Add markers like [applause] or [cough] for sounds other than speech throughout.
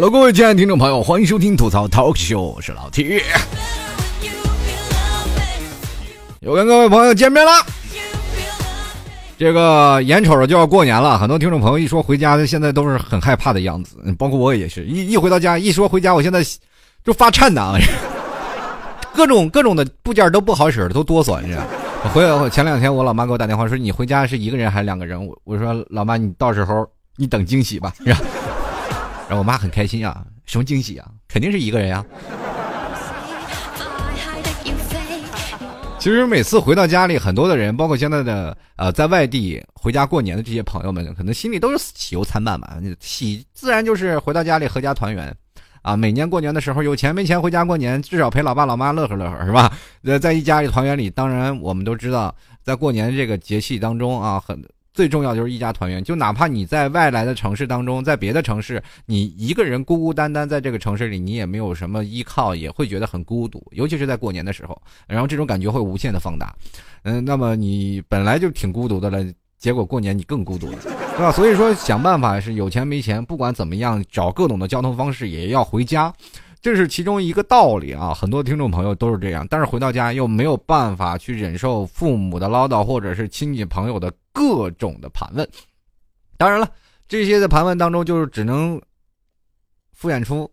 Hello，各位亲爱的听众朋友，欢迎收听吐槽 Talk Show，我是老 T。又跟各位朋友见面了。这个眼瞅着就要过年了，很多听众朋友一说回家，现在都是很害怕的样子，包括我也是一一回到家，一说回家，我现在就发颤呐，[laughs] 各种各种的部件都不好使，都哆嗦，你知道。回前两天我老妈给我打电话说：“你回家是一个人还是两个人？”我我说：“老妈，你到时候你等惊喜吧。”是吧？我妈很开心啊，什么惊喜啊？肯定是一个人呀。其实每次回到家里，很多的人，包括现在的呃在外地回家过年的这些朋友们，可能心里都是喜忧参半吧。喜自然就是回到家里阖家团圆，啊，每年过年的时候有钱没钱回家过年，至少陪老爸老妈乐呵乐呵，是吧？呃，在一家里团圆里，当然我们都知道，在过年这个节气当中啊，很。最重要就是一家团圆，就哪怕你在外来的城市当中，在别的城市，你一个人孤孤单单在这个城市里，你也没有什么依靠，也会觉得很孤独，尤其是在过年的时候，然后这种感觉会无限的放大。嗯，那么你本来就挺孤独的了，结果过年你更孤独了，对吧？所以说想办法是有钱没钱，不管怎么样，找各种的交通方式也要回家。这是其中一个道理啊，很多听众朋友都是这样，但是回到家又没有办法去忍受父母的唠叨，或者是亲戚朋友的各种的盘问。当然了，这些的盘问当中，就是只能敷衍出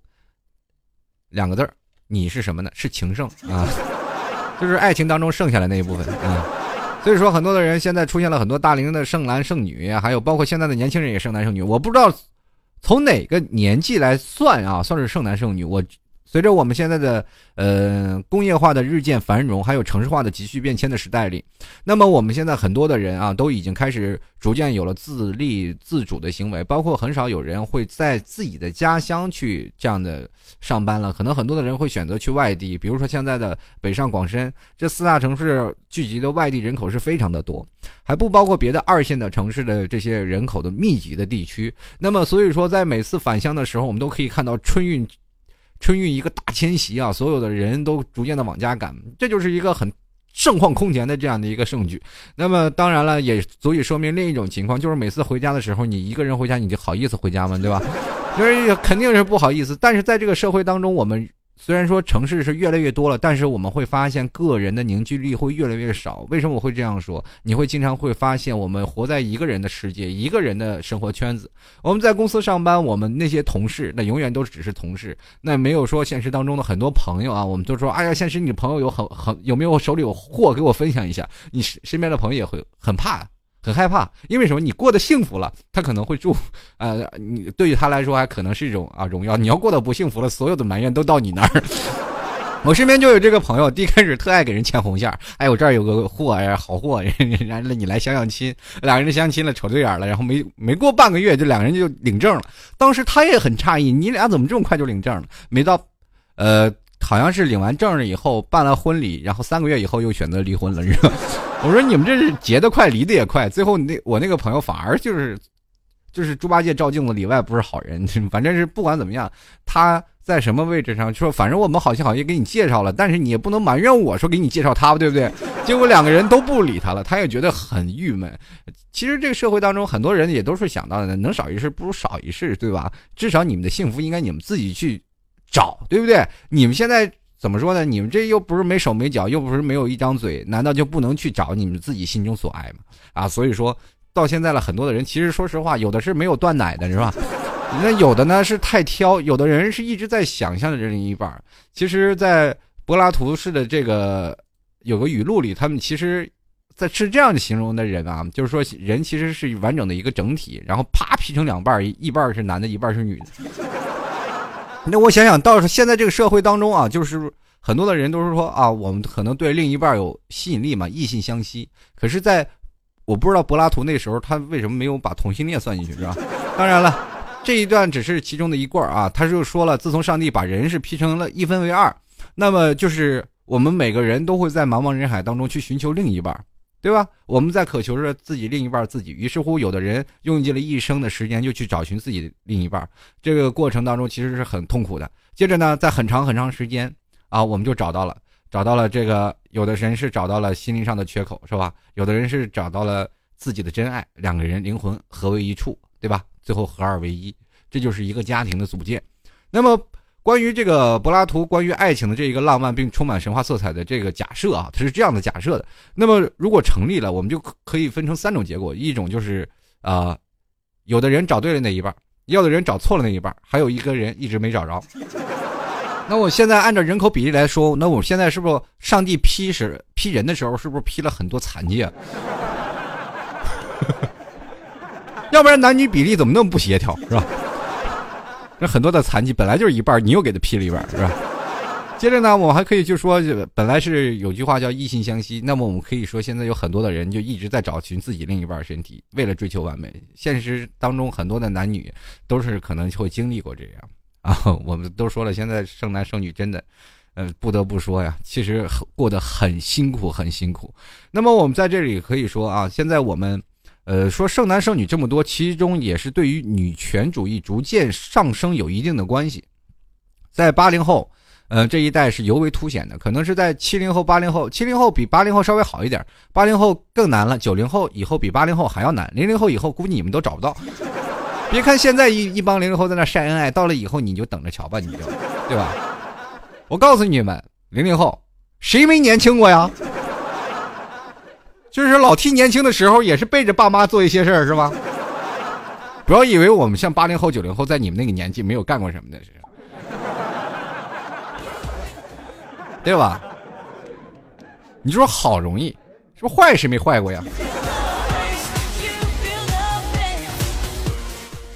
两个字儿：你是什么呢？是情圣啊，[laughs] 就是爱情当中剩下的那一部分啊。所以说，很多的人现在出现了很多大龄的剩男剩女，还有包括现在的年轻人也剩男剩女，我不知道。从哪个年纪来算啊？算是剩男剩女？我。随着我们现在的呃工业化的日渐繁荣，还有城市化的急剧变迁的时代里，那么我们现在很多的人啊，都已经开始逐渐有了自立自主的行为，包括很少有人会在自己的家乡去这样的上班了。可能很多的人会选择去外地，比如说现在的北上广深这四大城市聚集的外地人口是非常的多，还不包括别的二线的城市的这些人口的密集的地区。那么所以说，在每次返乡的时候，我们都可以看到春运。春运一个大迁徙啊，所有的人都逐渐的往家赶，这就是一个很盛况空前的这样的一个盛举。那么当然了，也足以说明另一种情况，就是每次回家的时候，你一个人回家，你就好意思回家吗？对吧？[laughs] 就是肯定是不好意思。但是在这个社会当中，我们。虽然说城市是越来越多了，但是我们会发现个人的凝聚力会越来越少。为什么我会这样说？你会经常会发现，我们活在一个人的世界，一个人的生活圈子。我们在公司上班，我们那些同事，那永远都只是同事，那没有说现实当中的很多朋友啊。我们都说，哎呀，现实你朋友有很很有没有手里有货给我分享一下？你身边的朋友也会很怕。很害怕，因为什么？你过得幸福了，他可能会祝，呃，你对于他来说还可能是一种啊荣耀。你要过得不幸福了，所有的埋怨都到你那儿。[laughs] 我身边就有这个朋友，第一开始特爱给人牵红线哎，我这儿有个货呀，好货，人家你来相相亲，两个人相亲了，瞅对眼了，然后没没过半个月，就两个人就领证了。当时他也很诧异，你俩怎么这么快就领证了？没到，呃。好像是领完证了以后办了婚礼，然后三个月以后又选择离婚了，是吧？[laughs] 我说你们这是结得快，离得也快。最后那我那个朋友反而就是，就是猪八戒照镜子里外不是好人。[laughs] 反正是不管怎么样，他在什么位置上说，反正我们好心好意给你介绍了，但是你也不能埋怨我说给你介绍他吧，对不对？[laughs] 结果两个人都不理他了，他也觉得很郁闷。其实这个社会当中，很多人也都是想到的，能少一事不如少一事，对吧？至少你们的幸福应该你们自己去。找对不对？你们现在怎么说呢？你们这又不是没手没脚，又不是没有一张嘴，难道就不能去找你们自己心中所爱吗？啊，所以说到现在了，很多的人其实说实话，有的是没有断奶的，是吧？那有的呢是太挑，有的人是一直在想象着另一半。其实，在柏拉图式的这个有个语录里，他们其实在是这样形容的人啊，就是说人其实是完整的一个整体，然后啪劈成两半，一半是男的，一半是女的。那我想想，到现在这个社会当中啊，就是很多的人都是说啊，我们可能对另一半有吸引力嘛，异性相吸。可是，在我不知道柏拉图那时候他为什么没有把同性恋算进去，是吧？当然了，这一段只是其中的一罐啊。他就说了，自从上帝把人是劈成了一分为二，那么就是我们每个人都会在茫茫人海当中去寻求另一半。对吧？我们在渴求着自己另一半自己，于是乎，有的人用尽了一生的时间就去找寻自己的另一半，这个过程当中其实是很痛苦的。接着呢，在很长很长时间啊，我们就找到了，找到了这个，有的人是找到了心灵上的缺口，是吧？有的人是找到了自己的真爱，两个人灵魂合为一处，对吧？最后合二为一，这就是一个家庭的组建。那么，关于这个柏拉图关于爱情的这一个浪漫并充满神话色彩的这个假设啊，它是这样的假设的。那么，如果成立了，我们就可以分成三种结果：一种就是啊，有的人找对了那一半，要的人找错了那一半，还有一个人一直没找着。那我现在按照人口比例来说，那我现在是不是上帝批时批人的时候，是不是批了很多残疾啊？[laughs] 要不然男女比例怎么那么不协调，是吧？那很多的残疾本来就是一半，你又给他劈了一半，是吧？接着呢，我还可以就说，本来是有句话叫异性相吸，那么我们可以说，现在有很多的人就一直在找寻自己另一半身体，为了追求完美。现实当中很多的男女都是可能会经历过这样。啊，[laughs] 我们都说了，现在生男生女真的，呃，不得不说呀，其实过得很辛苦，很辛苦。那么我们在这里可以说啊，现在我们，呃，说剩男剩女这么多，其中也是对于女权主义逐渐上升有一定的关系。在八零后，呃，这一代是尤为凸显的，可能是在七零后、八零后，七零后比八零后稍微好一点，八零后更难了，九零后以后比八零后还要难，零零后以后估计你们都找不到。[laughs] 别看现在一一帮零零后在那晒恩爱，到了以后你就等着瞧吧，你就，对吧？我告诉你们，零零后谁没年轻过呀？就是老 T 年轻的时候也是背着爸妈做一些事儿，是吧？[laughs] 不要以为我们像八零后、九零后在你们那个年纪没有干过什么的，是，对吧？你说好容易，是不坏谁没坏过呀？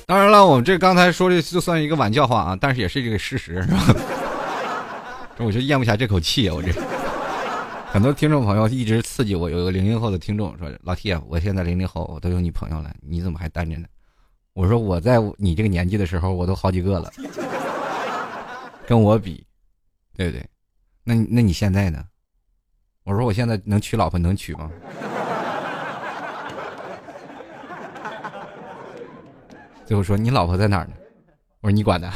当然了，我们这刚才说的就算一个玩笑话啊，但是也是一个事实，是吧？这 [laughs] 我就咽不下这口气啊！我这很多听众朋友一直刺激我，有个零零后的听众说：“老 T 啊，我现在零零后，我都有女朋友了，你怎么还单着呢？”我说：“我在你这个年纪的时候，我都好几个了，跟我比，对不对？那那你现在呢？”我说：“我现在能娶老婆，能娶吗？”最后说你老婆在哪儿呢？我说你管的。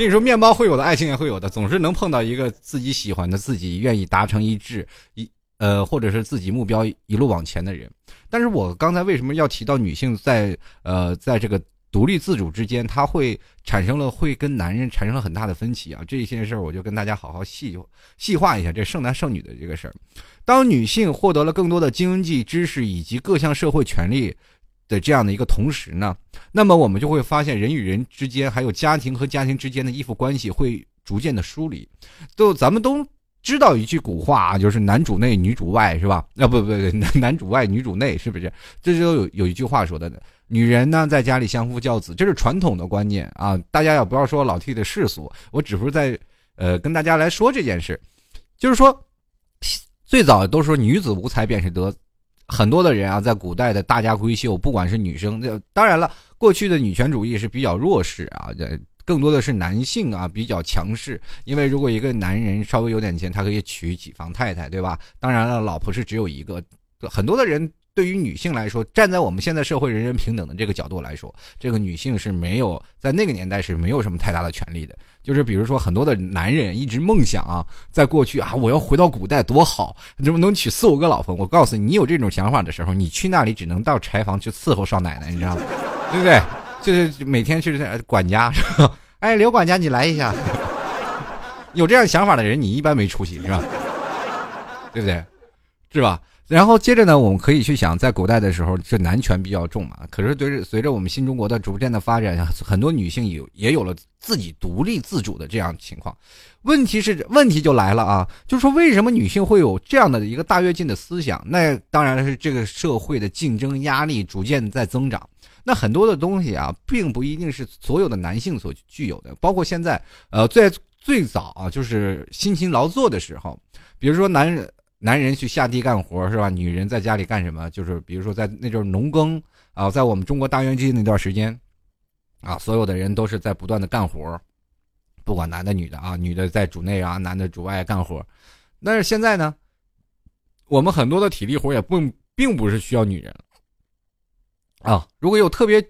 跟你说，面包会有的，爱情也会有的，总是能碰到一个自己喜欢的、自己愿意达成一致一呃，或者是自己目标一路往前的人。但是我刚才为什么要提到女性在呃在这个独立自主之间，她会产生了会跟男人产生了很大的分歧啊？这些事儿我就跟大家好好细细化一下这剩男剩女的这个事儿。当女性获得了更多的经济知识以及各项社会权利的这样的一个同时呢，那么我们就会发现人与人之间，还有家庭和家庭之间的依附关系会逐渐的疏离。都咱们都知道一句古话啊，就是男主内女主外，是吧？啊，不不不，男主外女主内，是不是？这就有有一句话说的，女人呢在家里相夫教子，这是传统的观念啊。大家也不要说老 T 的世俗，我只是在呃跟大家来说这件事，就是说。最早都说女子无才便是德，很多的人啊，在古代的大家闺秀，不管是女生，当然了，过去的女权主义是比较弱势啊，更多的是男性啊比较强势，因为如果一个男人稍微有点钱，他可以娶几房太太，对吧？当然了，老婆是只有一个，很多的人。对于女性来说，站在我们现在社会人人平等的这个角度来说，这个女性是没有在那个年代是没有什么太大的权利的。就是比如说，很多的男人一直梦想啊，在过去啊，我要回到古代多好，怎么能娶四五个老婆？我告诉你，你有这种想法的时候，你去那里只能到柴房去伺候少奶奶，你知道吗？对不对？就是每天去管家，[laughs] 是吧？哎，刘管家，你来一下。有这样想法的人，你一般没出息，是吧？对不对？是吧？然后接着呢，我们可以去想，在古代的时候，这男权比较重嘛。可是随着随着我们新中国的逐渐的发展，很多女性有也有了自己独立自主的这样情况。问题是问题就来了啊，就是说为什么女性会有这样的一个大跃进的思想？那当然是这个社会的竞争压力逐渐在增长。那很多的东西啊，并不一定是所有的男性所具有的，包括现在呃，在最早啊，就是辛勤劳作的时候，比如说男人。男人去下地干活是吧？女人在家里干什么？就是比如说在那阵农耕啊，在我们中国大跃进那段时间，啊，所有的人都是在不断的干活，不管男的女的啊，女的在主内啊，男的主外干活。但是现在呢，我们很多的体力活也不并不是需要女人啊。如果有特别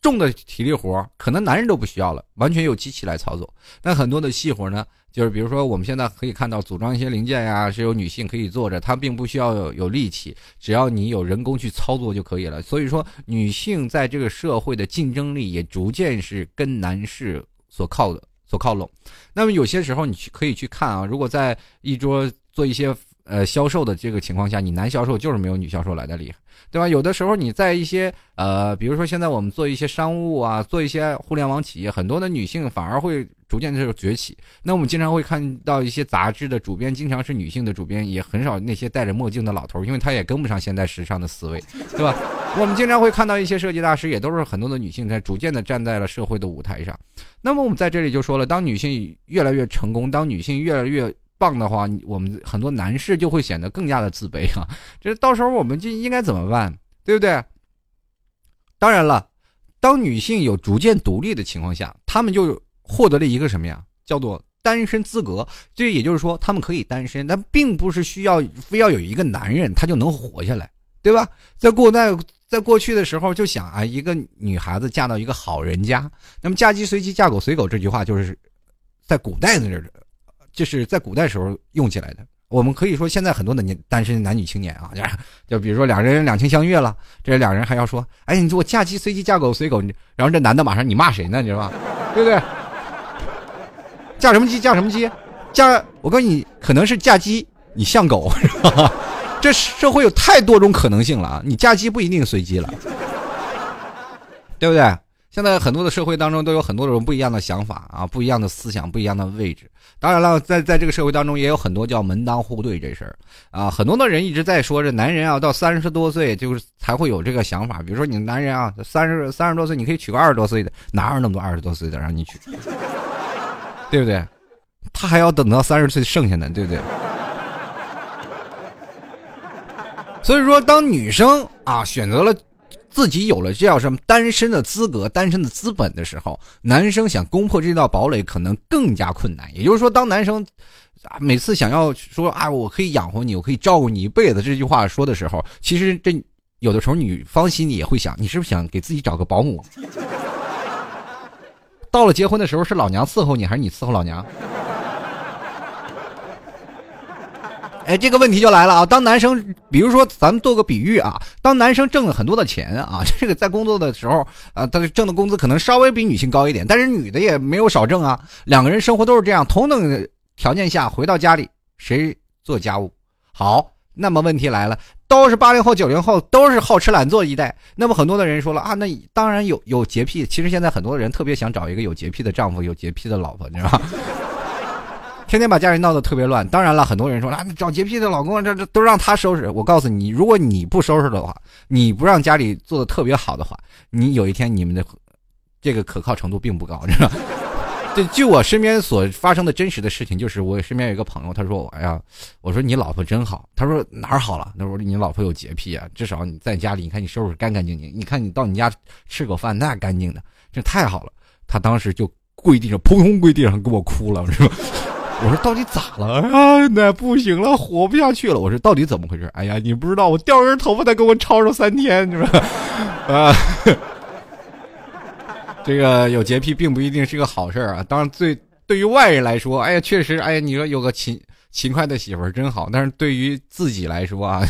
重的体力活，可能男人都不需要了，完全由机器来操作。但很多的细活呢，就是比如说我们现在可以看到组装一些零件呀，是有女性可以坐着，它并不需要有有力气，只要你有人工去操作就可以了。所以说，女性在这个社会的竞争力也逐渐是跟男士所靠的所靠拢。那么有些时候你去可以去看啊，如果在一桌做一些。呃，销售的这个情况下，你男销售就是没有女销售来的厉害，对吧？有的时候你在一些呃，比如说现在我们做一些商务啊，做一些互联网企业，很多的女性反而会逐渐的崛起。那我们经常会看到一些杂志的主编经常是女性的主编，也很少那些戴着墨镜的老头，因为他也跟不上现在时尚的思维，对吧？我们经常会看到一些设计大师，也都是很多的女性在逐渐的站在了社会的舞台上。那么我们在这里就说了，当女性越来越成功，当女性越来越。棒的话，我们很多男士就会显得更加的自卑啊！[laughs] 这到时候我们就应该怎么办，对不对？当然了，当女性有逐渐独立的情况下，她们就获得了一个什么呀？叫做单身资格。这也就是说，她们可以单身，但并不是需要非要有一个男人，她就能活下来，对吧？在过在在过去的时候，就想啊，一个女孩子嫁到一个好人家，那么嫁鸡随鸡，嫁狗随狗，这句话就是在古代的。就是在古代时候用起来的。我们可以说，现在很多的年单身男女青年啊，就比如说两人两情相悦了，这两人还要说：“哎，你说我嫁鸡随鸡，嫁狗随狗。”然后这男的马上你骂谁呢？你知道吧？对不对？嫁什么鸡？嫁什么鸡？嫁我告诉你，可能是嫁鸡，你像狗，[laughs] 是吧？这社会有太多种可能性了啊！你嫁鸡不一定随鸡了，对不对？现在很多的社会当中都有很多种不一样的想法啊，不一样的思想，不一样的位置。当然了，在在这个社会当中，也有很多叫门当户对这事儿啊。很多的人一直在说，这男人啊，到三十多岁就是才会有这个想法。比如说，你男人啊，三十三十多岁，你可以娶个二十多岁的，哪有那么多二十多岁的让你娶？[laughs] 对不对？他还要等到三十岁剩下的，对不对？[laughs] 所以说，当女生啊选择了。自己有了这叫什么单身的资格、单身的资本的时候，男生想攻破这道堡垒可能更加困难。也就是说，当男生啊每次想要说啊我可以养活你，我可以照顾你一辈子这句话说的时候，其实这有的时候女方心里也会想，你是不是想给自己找个保姆？到了结婚的时候，是老娘伺候你，还是你伺候老娘？哎，这个问题就来了啊！当男生，比如说咱们做个比喻啊，当男生挣了很多的钱啊，[laughs] 这个在工作的时候啊，他挣的工资可能稍微比女性高一点，但是女的也没有少挣啊。两个人生活都是这样，同等条件下回到家里，谁做家务好？那么问题来了，都是八零后、九零后，都是好吃懒做一代。那么很多的人说了啊，那当然有有洁癖。其实现在很多人特别想找一个有洁癖的丈夫，有洁癖的老婆，你知道吧？天天把家里闹得特别乱。当然了，很多人说啊，找洁癖的老公，这这都让他收拾。我告诉你，如果你不收拾的话，你不让家里做的特别好的话，你有一天你们的这个可靠程度并不高，知道吧？[laughs] 这据我身边所发生的真实的事情，就是我身边有一个朋友，他说：“哎呀，我说你老婆真好。”他说哪儿好了？他说你老婆有洁癖啊，至少你在家里，你看你收拾干干净净，你看你到你家吃口饭那干净的，这太好了。他当时就跪地上，扑通跪地上给我哭了，是吧？我说到底咋了啊？[laughs] 那不行了，活不下去了。我说到底怎么回事？哎呀，你不知道，我掉根头发他给我吵吵三天，你说？[laughs] 啊，[laughs] 这个有洁癖并不一定是个好事啊。当然，最对于外人来说，哎呀，确实，哎呀，你说有个勤勤快的媳妇儿真好。但是对于自己来说啊，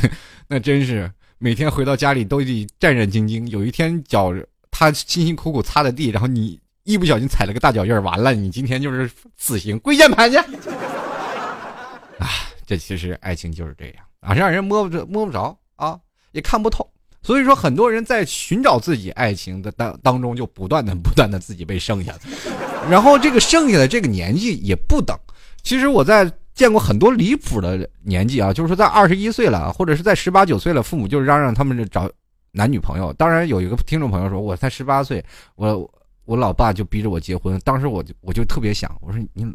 那真是每天回到家里都得战战兢兢。有一天脚他辛辛苦苦擦的地，然后你。一不小心踩了个大脚印儿，完了，你今天就是死刑，跪键盘去。[laughs] 啊，这其实爱情就是这样啊，让人摸不着、摸不着啊，也看不透。所以说，很多人在寻找自己爱情的当当中，就不断的、不断的自己被剩下了。然后这个剩下的这个年纪也不等。其实我在见过很多离谱的年纪啊，就是说在二十一岁了，或者是在十八九岁了，父母就是嚷嚷他们找男女朋友。当然有一个听众朋友说，我才十八岁，我。我老爸就逼着我结婚，当时我就我就特别想，我说你，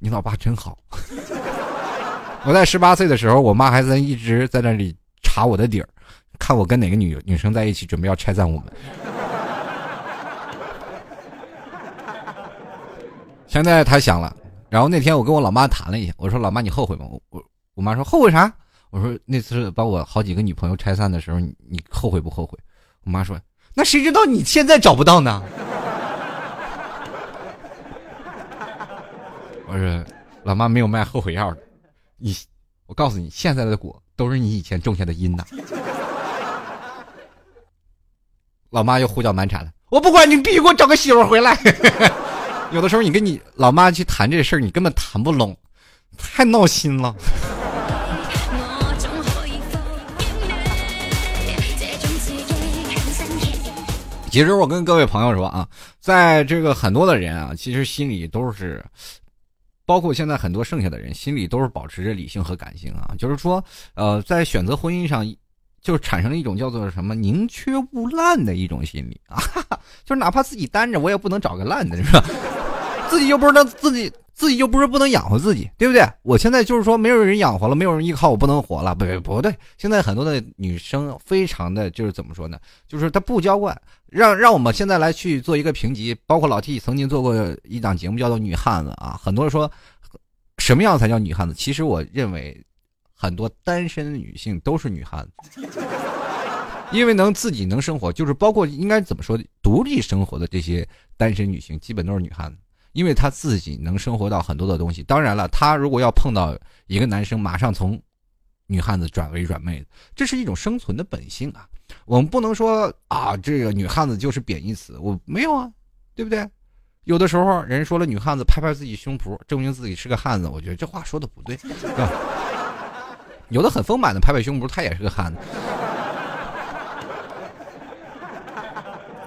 你老爸真好。[laughs] 我在十八岁的时候，我妈还在一直在那里查我的底儿，看我跟哪个女女生在一起，准备要拆散我们。现在他想了，然后那天我跟我老妈谈了一下，我说老妈你后悔吗？我我妈说后悔啥？我说那次把我好几个女朋友拆散的时候，你你后悔不后悔？我妈说那谁知道你现在找不到呢？我说，老妈没有卖后悔药的。你，我告诉你，现在的果都是你以前种下的因呐。老妈又胡搅蛮缠了，我不管你，必须给我找个媳妇回来。[laughs] 有的时候你跟你老妈去谈这事儿，你根本谈不拢，太闹心了。其实我跟各位朋友说啊，在这个很多的人啊，其实心里都是，包括现在很多剩下的人心里都是保持着理性和感性啊，就是说，呃，在选择婚姻上，就产生了一种叫做什么宁缺毋滥的一种心理啊，[laughs] 就是哪怕自己单着，我也不能找个烂的，是吧？[laughs] 自己又不是能自己。自己又不是不能养活自己，对不对？我现在就是说，没有人养活了，没有人依靠，我不能活了。不不不对，现在很多的女生非常的就是怎么说呢？就是她不娇惯，让让我们现在来去做一个评级。包括老 T 曾经做过一档节目，叫做《女汉子》啊。很多人说，什么样才叫女汉子？其实我认为，很多单身女性都是女汉子，因为能自己能生活，就是包括应该怎么说，独立生活的这些单身女性，基本都是女汉子。因为她自己能生活到很多的东西，当然了，她如果要碰到一个男生，马上从女汉子转为软妹子，这是一种生存的本性啊。我们不能说啊，这个女汉子就是贬义词，我没有啊，对不对？有的时候人说了女汉子，拍拍自己胸脯，证明自己是个汉子，我觉得这话说的不对，是吧？[laughs] 有的很丰满的拍拍胸脯，他也是个汉子。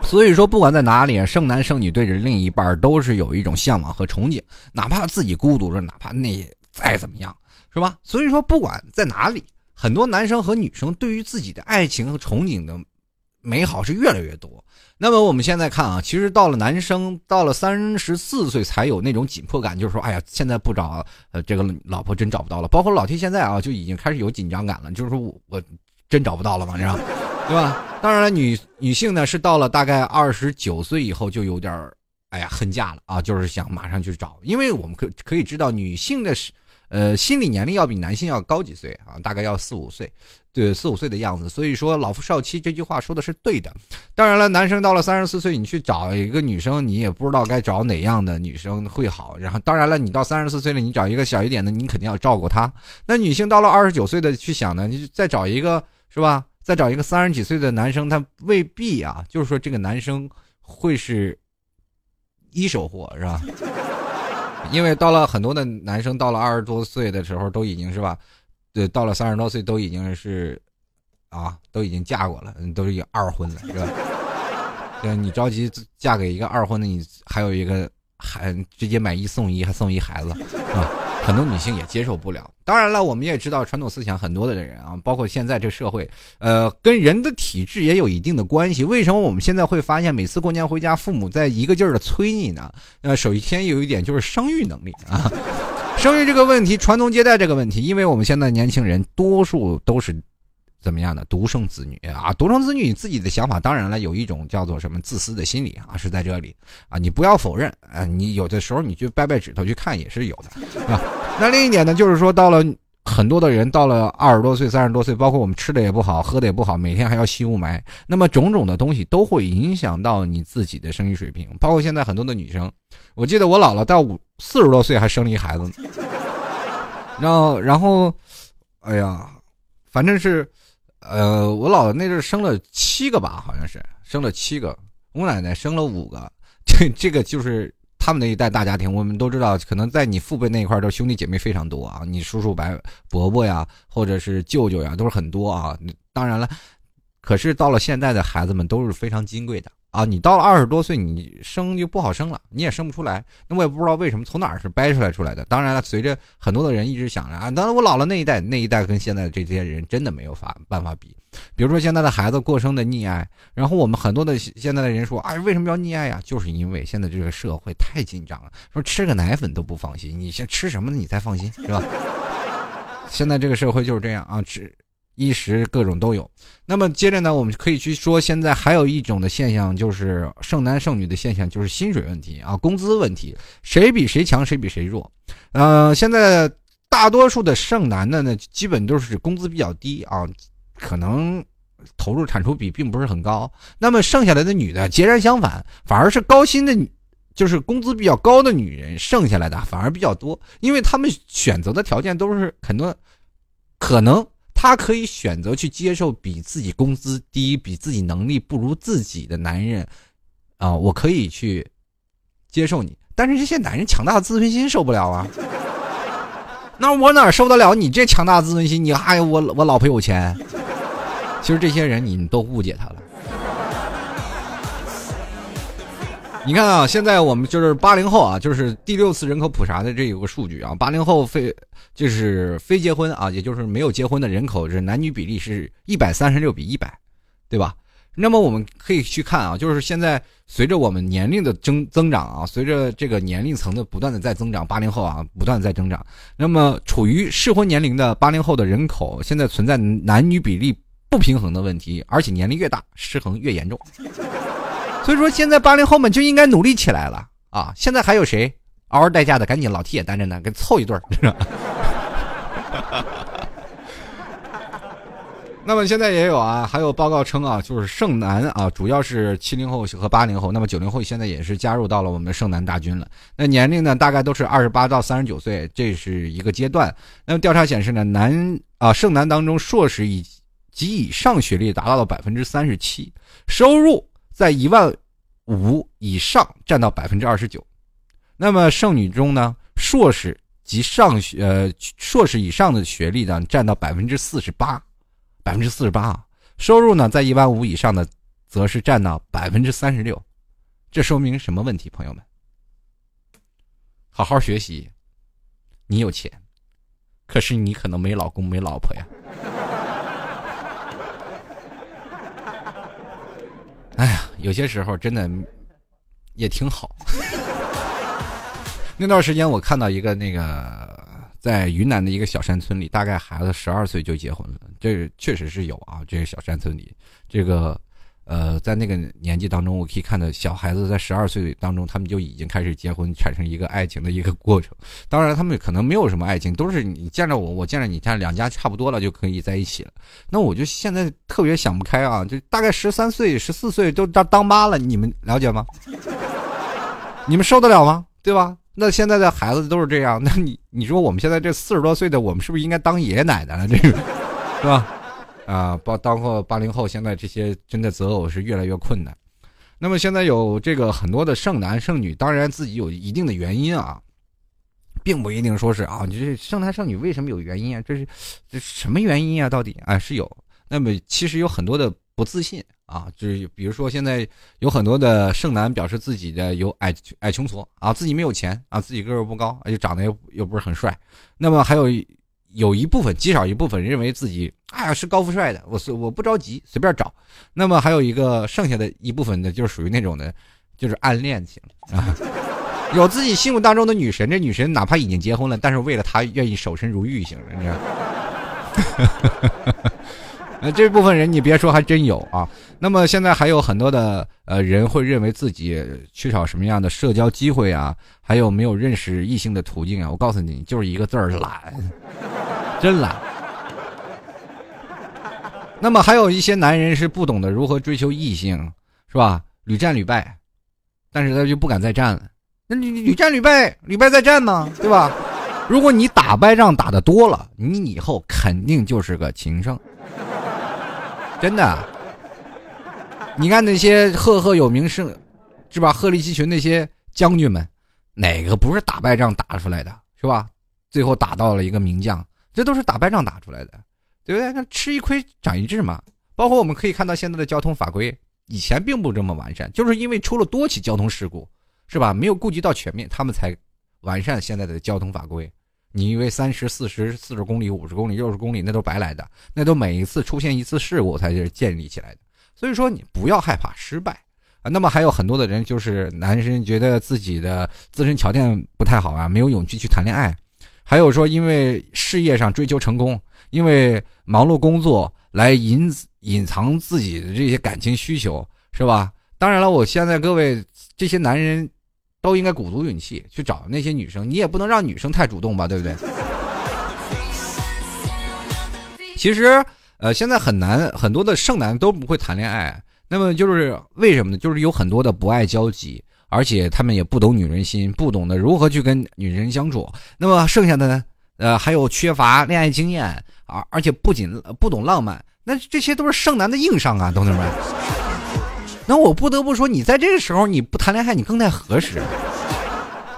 所以说，不管在哪里，剩男剩女对着另一半都是有一种向往和憧憬，哪怕自己孤独着，哪怕那再怎么样，是吧？所以说，不管在哪里，很多男生和女生对于自己的爱情和憧憬的美好是越来越多。那么我们现在看啊，其实到了男生到了三十四岁才有那种紧迫感，就是说，哎呀，现在不找呃这个老婆真找不到了。包括老 T 现在啊，就已经开始有紧张感了，就是说我我真找不到了吗？这样。对吧？当然，女女性呢是到了大概二十九岁以后就有点哎呀，恨嫁了啊，就是想马上去找，因为我们可可以知道，女性的是，呃，心理年龄要比男性要高几岁啊，大概要四五岁，对，四五岁的样子。所以说，老夫少妻这句话说的是对的。当然了，男生到了三十四岁，你去找一个女生，你也不知道该找哪样的女生会好。然后，当然了，你到三十四岁了，你找一个小一点的，你肯定要照顾她。那女性到了二十九岁的去想呢，你再找一个，是吧？再找一个三十几岁的男生，他未必啊，就是说这个男生会是一手货，是吧？因为到了很多的男生到了二十多岁的时候，都已经是吧？对，到了三十多岁都已经是啊，都已经嫁过了，都是二婚了，是吧？[laughs] 对，你着急嫁给一个二婚的，你还有一个还直接买一送一，还送一孩子，是吧？很多女性也接受不了。当然了，我们也知道传统思想很多的人啊，包括现在这社会，呃，跟人的体质也有一定的关系。为什么我们现在会发现每次过年回家，父母在一个劲儿的催你呢？呃，首先有一点就是生育能力啊，[laughs] 生育这个问题，传宗接代这个问题，因为我们现在年轻人多数都是。怎么样的独生子女啊？独生子女自己的想法，当然了，有一种叫做什么自私的心理啊，是在这里啊。你不要否认啊，你有的时候你去掰掰指头去看也是有的 [laughs] 啊。那另一点呢，就是说到了很多的人到了二十多岁、三十多岁，包括我们吃的也不好，喝的也不好，每天还要吸雾霾，那么种种的东西都会影响到你自己的生育水平。包括现在很多的女生，我记得我姥姥到五四十多岁还生了一孩子呢，[laughs] 然后然后，哎呀，反正是。呃，我姥姥那阵生了七个吧，好像是生了七个。我奶奶生了五个，[laughs] 这这个就是他们那一代大家庭。我们都知道，可能在你父辈那一块都兄弟姐妹非常多啊，你叔叔、伯伯伯呀，或者是舅舅呀，都是很多啊。当然了，可是到了现在的孩子们都是非常金贵的。啊，你到了二十多岁，你生就不好生了，你也生不出来。那我也不知道为什么，从哪儿是掰出来出来的。当然了，随着很多的人一直想着啊，当然我老了那一代，那一代跟现在的这些人真的没有法办法比。比如说现在的孩子过生的溺爱，然后我们很多的现在的人说，哎，为什么要溺爱呀？就是因为现在这个社会太紧张了，说吃个奶粉都不放心，你先吃什么你才放心是吧？现在这个社会就是这样啊，吃。衣食各种都有，那么接着呢，我们可以去说，现在还有一种的现象，就是剩男剩女的现象，就是薪水问题啊，工资问题，谁比谁强，谁比谁弱。呃，现在大多数的剩男的呢，基本都是工资比较低啊，可能投入产出比并不是很高。那么剩下来的女的截然相反，反而是高薪的就是工资比较高的女人剩下来的反而比较多，因为他们选择的条件都是很多，可能他可以选择去接受比自己工资低、比自己能力不如自己的男人，啊，我可以去接受你，但是这些男人强大的自尊心受不了啊，[laughs] 那我哪受得了你这强大的自尊心？你还我我老婆有钱，其实这些人你都误解他了。[laughs] 你看啊，现在我们就是八零后啊，就是第六次人口普查的这有个数据啊，八零后非就是非结婚啊，也就是没有结婚的人口是男女比例是一百三十六比一百，对吧？那么我们可以去看啊，就是现在随着我们年龄的增增长啊，随着这个年龄层的不断的在增长，八零后啊不断在增长，那么处于适婚年龄的八零后的人口现在存在男女比例不平衡的问题，而且年龄越大失衡越严重。所以说，现在八零后们就应该努力起来了啊！现在还有谁嗷嗷待嫁的？赶紧老 T 也单着呢，给凑一对儿。[laughs] 那么现在也有啊，还有报告称啊，就是剩男啊，主要是七零后和八零后，那么九零后现在也是加入到了我们剩男大军了。那年龄呢，大概都是二十八到三十九岁，这是一个阶段。那么调查显示呢，男啊剩男当中，硕士以及以上学历达到了百分之三十七，收入。在一万五以上占到百分之二十九，那么剩女中呢，硕士及上学呃硕士以上的学历呢占到百分之四十八，百分之四十八啊，收入呢在一万五以上的则是占到百分之三十六，这说明什么问题？朋友们，好好学习，你有钱，可是你可能没老公没老婆呀。哎呀，有些时候真的也挺好。[laughs] 那段时间我看到一个那个在云南的一个小山村里，大概孩子十二岁就结婚了，这确实是有啊。这个小山村里，这个。呃，在那个年纪当中，我可以看到小孩子在十二岁当中，他们就已经开始结婚，产生一个爱情的一个过程。当然，他们可能没有什么爱情，都是你见着我，我见着你，家两家差不多了就可以在一起了。那我就现在特别想不开啊，就大概十三岁、十四岁都当当妈了，你们了解吗？你们受得了吗？对吧？那现在的孩子都是这样，那你你说我们现在这四十多岁的，我们是不是应该当爷爷奶奶了？这个是吧？啊，包包括八零后，现在这些真的择偶是越来越困难。那么现在有这个很多的剩男剩女，当然自己有一定的原因啊，并不一定说是啊，你这剩男剩女为什么有原因啊？这是这什么原因啊？到底啊是有。那么其实有很多的不自信啊，就是比如说现在有很多的剩男表示自己的有矮矮穷矬啊，自己没有钱啊，自己个儿不高，而且长得又又不是很帅。那么还有。有一部分极少一部分认为自己啊是高富帅的，我随我不着急随便找。那么还有一个剩下的一部分呢，就是属于那种的，就是暗恋型啊，[laughs] 有自己心目当中的女神，这女神哪怕已经结婚了，但是为了她愿意守身如玉型的，你知道。[laughs] 那这部分人你别说还真有啊。那么现在还有很多的呃人会认为自己缺少什么样的社交机会啊，还有没有认识异性的途径啊？我告诉你，就是一个字儿懒。真懒。那么还有一些男人是不懂得如何追求异性，是吧？屡战屡败，但是他就不敢再战了。那你屡战屡败，屡败再战呢，对吧？如果你打败仗打的多了，你以后肯定就是个情圣。真的。你看那些赫赫有名是，是吧？鹤立鸡群那些将军们，哪个不是打败仗打出来的，是吧？最后打到了一个名将。这都是打败仗打出来的，对不对？那吃一亏长一智嘛。包括我们可以看到现在的交通法规，以前并不这么完善，就是因为出了多起交通事故，是吧？没有顾及到全面，他们才完善现在的交通法规。你以为三十四十四十公里、五十公里、六十公里那都白来的，那都每一次出现一次事故才是建立起来的。所以说，你不要害怕失败啊。那么还有很多的人，就是男生觉得自己的自身条件不太好啊，没有勇气去谈恋爱。还有说，因为事业上追求成功，因为忙碌工作来隐隐藏自己的这些感情需求，是吧？当然了，我现在各位这些男人，都应该鼓足勇气去找那些女生，你也不能让女生太主动吧，对不对？[laughs] 其实，呃，现在很难，很多的剩男都不会谈恋爱，那么就是为什么呢？就是有很多的不爱交际。而且他们也不懂女人心，不懂得如何去跟女人相处。那么剩下的呢？[laughs] 呃，还有缺乏恋爱经验而，而且不仅不懂浪漫，那这些都是剩男的硬伤啊，同志们。那我不得不说，你在这个时候你不谈恋爱，你更待何时？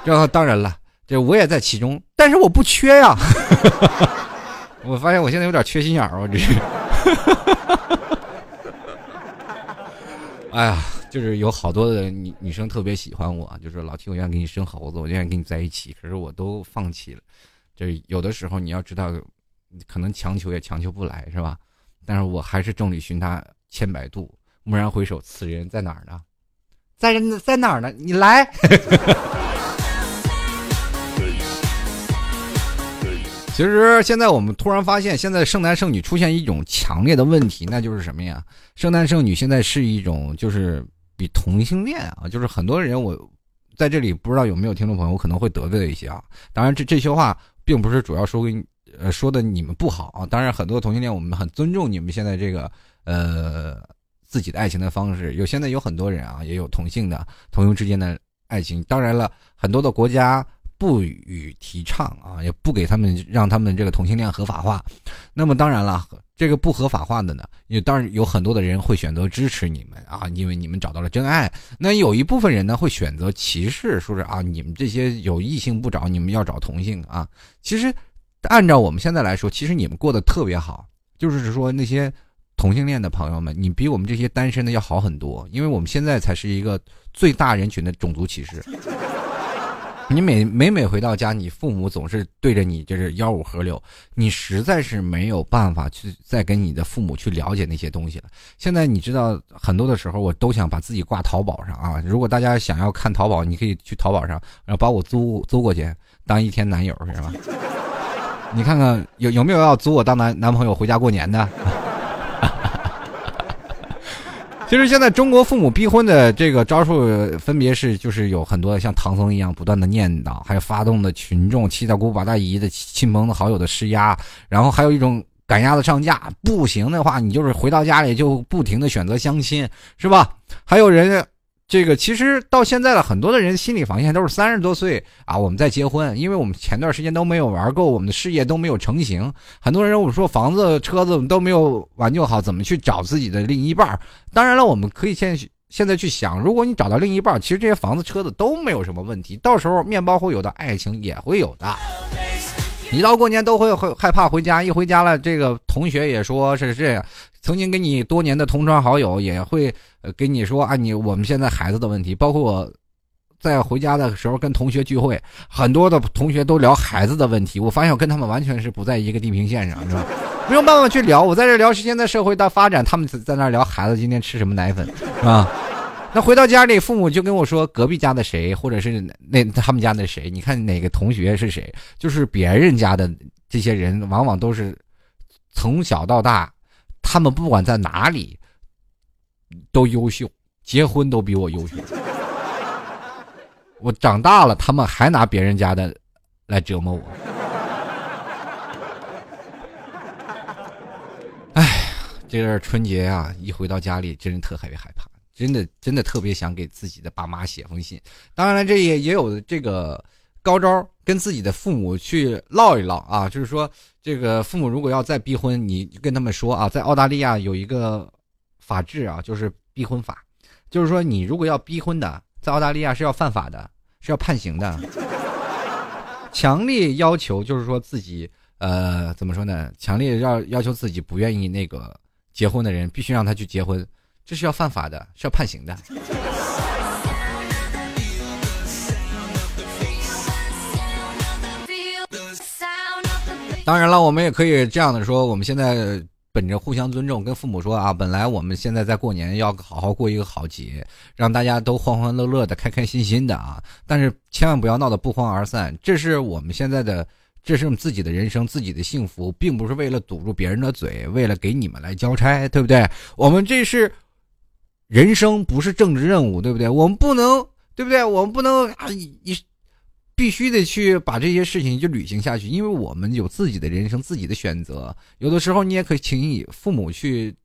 这当然了，这我也在其中，但是我不缺呀。[laughs] 我发现我现在有点缺心眼儿，我这是。[laughs] 哎呀，就是有好多的女女生特别喜欢我，就是老提我愿意给你生猴子，我愿意跟你在一起，可是我都放弃了。就有的时候你要知道，可能强求也强求不来，是吧？但是我还是众里寻他千百度，蓦然回首，此人在哪儿呢？在在哪儿呢？你来。[laughs] 其实现在我们突然发现，现在剩男剩女出现一种强烈的问题，那就是什么呀？剩男剩女现在是一种，就是比同性恋啊，就是很多人我在这里不知道有没有听众朋友可能会得罪一些啊。当然，这这些话并不是主要说给你呃说的你们不好啊。当然，很多同性恋我们很尊重你们现在这个呃自己的爱情的方式。有现在有很多人啊，也有同性的同性之间的爱情。当然了，很多的国家。不予提倡啊，也不给他们让他们这个同性恋合法化。那么当然了，这个不合法化的呢，也当然有很多的人会选择支持你们啊，因为你们找到了真爱。那有一部分人呢会选择歧视，说是啊，你们这些有异性不找，你们要找同性啊。其实按照我们现在来说，其实你们过得特别好，就是说那些同性恋的朋友们，你比我们这些单身的要好很多，因为我们现在才是一个最大人群的种族歧视。你每每每回到家，你父母总是对着你就是吆五喝六，你实在是没有办法去再跟你的父母去了解那些东西了。现在你知道很多的时候，我都想把自己挂淘宝上啊。如果大家想要看淘宝，你可以去淘宝上，然后把我租租过去当一天男友是吧？你看看有有没有要租我当男男朋友回家过年的？其实现在中国父母逼婚的这个招数，分别是就是有很多像唐僧一样不断的念叨，还有发动的群众七大姑八大姨的亲朋好友的施压，然后还有一种赶鸭子上架，不行的话你就是回到家里就不停的选择相亲，是吧？还有人。这个其实到现在了，很多的人心理防线都是三十多岁啊，我们在结婚，因为我们前段时间都没有玩够，我们的事业都没有成型。很多人我们说房子、车子都没有挽救好，怎么去找自己的另一半？当然了，我们可以现现在去想，如果你找到另一半，其实这些房子、车子都没有什么问题，到时候面包会有的，爱情也会有的。一到过年都会会害怕回家，一回家了，这个同学也说是这样。曾经跟你多年的同窗好友也会跟你说啊，你我们现在孩子的问题，包括我在回家的时候跟同学聚会，很多的同学都聊孩子的问题，我发现我跟他们完全是不在一个地平线上，是吧？[laughs] 没有办法去聊，我在这聊是现在社会的发展，他们在那聊孩子今天吃什么奶粉，是吧？那回到家里，父母就跟我说隔壁家的谁，或者是那他们家的谁，你看哪个同学是谁，就是别人家的这些人，往往都是从小到大。他们不管在哪里都优秀，结婚都比我优秀。我长大了，他们还拿别人家的来折磨我。哎，这个春节啊，一回到家里，真是特别害怕，真的真的特别想给自己的爸妈写封信。当然了，这也也有这个高招，跟自己的父母去唠一唠啊，就是说。这个父母如果要再逼婚，你跟他们说啊，在澳大利亚有一个法制啊，就是逼婚法，就是说你如果要逼婚的，在澳大利亚是要犯法的，是要判刑的。强烈要求就是说自己呃怎么说呢？强烈要要求自己不愿意那个结婚的人，必须让他去结婚，这是要犯法的，是要判刑的。当然了，我们也可以这样的说，我们现在本着互相尊重，跟父母说啊，本来我们现在在过年要好好过一个好节，让大家都欢欢乐乐的、开开心心的啊，但是千万不要闹得不欢而散。这是我们现在的，这是我们自己的人生、自己的幸福，并不是为了堵住别人的嘴，为了给你们来交差，对不对？我们这是人生，不是政治任务，对不对？我们不能，对不对？我们不能啊，你。必须得去把这些事情就履行下去，因为我们有自己的人生、自己的选择。有的时候你也可以请你父母去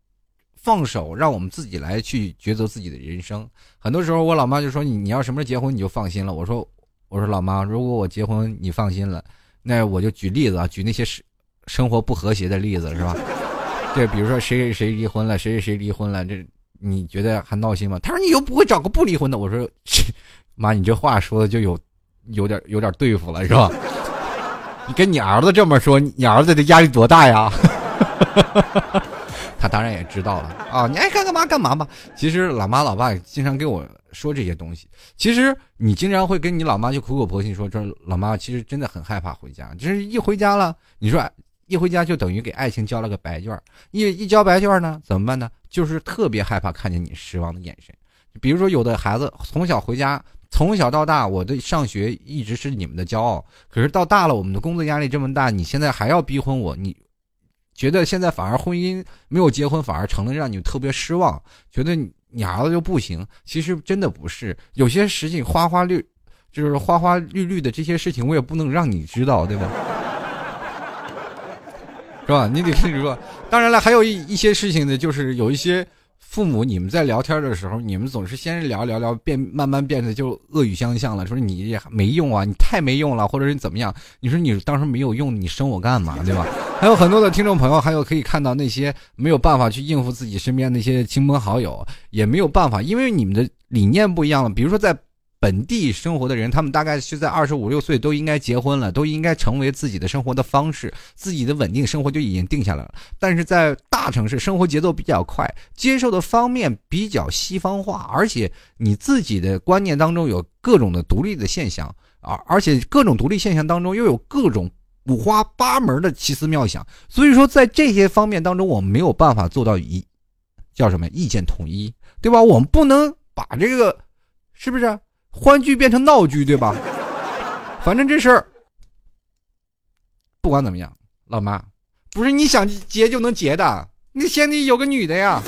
放手，让我们自己来去抉择自己的人生。很多时候，我老妈就说：“你你要什么时候结婚，你就放心了。”我说：“我说老妈，如果我结婚，你放心了，那我就举例子啊，举那些生生活不和谐的例子，是吧？对，比如说谁谁谁离婚了，谁谁谁离婚了，这你觉得还闹心吗？”他说：“你又不会找个不离婚的。”我说：“ [laughs] 妈，你这话说的就有有点有点对付了，是吧？[laughs] 你跟你儿子这么说，你儿子的压力多大呀？” [laughs] 他当然也知道了啊！你爱干干嘛干嘛吧。其实老妈老爸经常跟我说这些东西。其实你经常会跟你老妈就苦口婆心说，这老妈其实真的很害怕回家。就是一回家了，你说一回家就等于给爱情交了个白卷一一交白卷呢，怎么办呢？就是特别害怕看见你失望的眼神。比如说有的孩子从小回家，从小到大，我的上学一直是你们的骄傲。可是到大了，我们的工作压力这么大，你现在还要逼婚我，你。觉得现在反而婚姻没有结婚反而成了让你特别失望，觉得你儿子就不行。其实真的不是，有些事情花花绿，就是花花绿绿的这些事情，我也不能让你知道，对吧？是吧？[laughs] 你得跟你说。当然了，还有一一些事情呢，就是有一些。父母，你们在聊天的时候，你们总是先聊聊聊，变慢慢变得就恶语相向了，说你没用啊，你太没用了，或者是怎么样？你说你当时没有用，你生我干嘛，对吧？[laughs] 还有很多的听众朋友，还有可以看到那些没有办法去应付自己身边那些亲朋好友，也没有办法，因为你们的理念不一样了。比如说在。本地生活的人，他们大概是在二十五六岁都应该结婚了，都应该成为自己的生活的方式，自己的稳定生活就已经定下来了。但是在大城市，生活节奏比较快，接受的方面比较西方化，而且你自己的观念当中有各种的独立的现象啊，而且各种独立现象当中又有各种五花八门的奇思妙想，所以说在这些方面当中，我们没有办法做到一叫什么意见统一，对吧？我们不能把这个是不是？欢聚变成闹剧，对吧？反正这事儿，不管怎么样，老妈，不是你想结就能结的，你先得有个女的呀。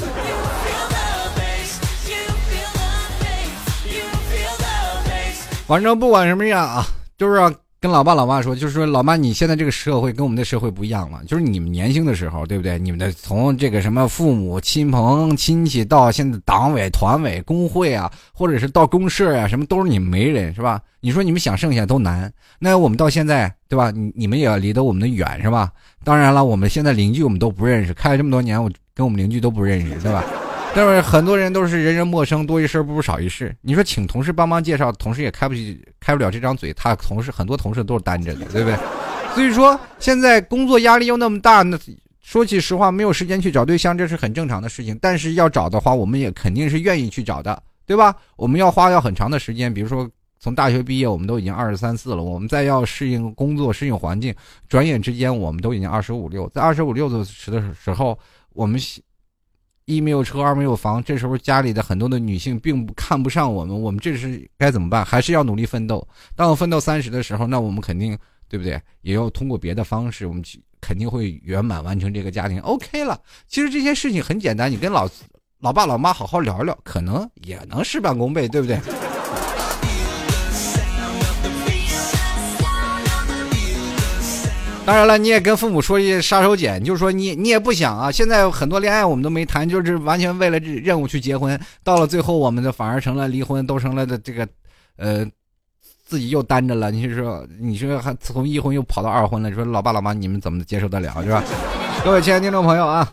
反正不管什么样啊，就是。跟老爸老妈说，就是说，老妈，你现在这个社会跟我们的社会不一样了。就是你们年轻的时候，对不对？你们的从这个什么父母亲朋亲戚到现在党委团委工会啊，或者是到公社啊，什么都是你们媒人，是吧？你说你们想剩下都难。那我们到现在，对吧？你你们也要离得我们的远，是吧？当然了，我们现在邻居我们都不认识，开了这么多年，我跟我们邻居都不认识，对吧？但是很多人都是人人陌生，多一事不如少一事。你说请同事帮忙介绍，同事也开不起、开不了这张嘴。他同事很多同事都是单着的，对不对？所以说现在工作压力又那么大，那说起实话，没有时间去找对象，这是很正常的事情。但是要找的话，我们也肯定是愿意去找的，对吧？我们要花要很长的时间，比如说从大学毕业，我们都已经二十三四了，我们再要适应工作、适应环境，转眼之间我们都已经二十五六。在二十五六的时的时候，我们。一没有车，二没有房，这时候家里的很多的女性并不看不上我们，我们这是该怎么办？还是要努力奋斗。当我奋斗三十的时候，那我们肯定对不对？也要通过别的方式，我们去肯定会圆满完成这个家庭。OK 了，其实这些事情很简单，你跟老老爸老妈好好聊聊，可能也能事半功倍，对不对？当然了，你也跟父母说一些杀手锏，就是说你你也不想啊。现在很多恋爱我们都没谈，就是完全为了任务去结婚。到了最后，我们的反而成了离婚，都成了的这个，呃，自己又单着了。你是说，你说还从一婚又跑到二婚了？你说老爸老妈你们怎么接受得了，是吧？[laughs] 各位亲爱的听众朋友啊，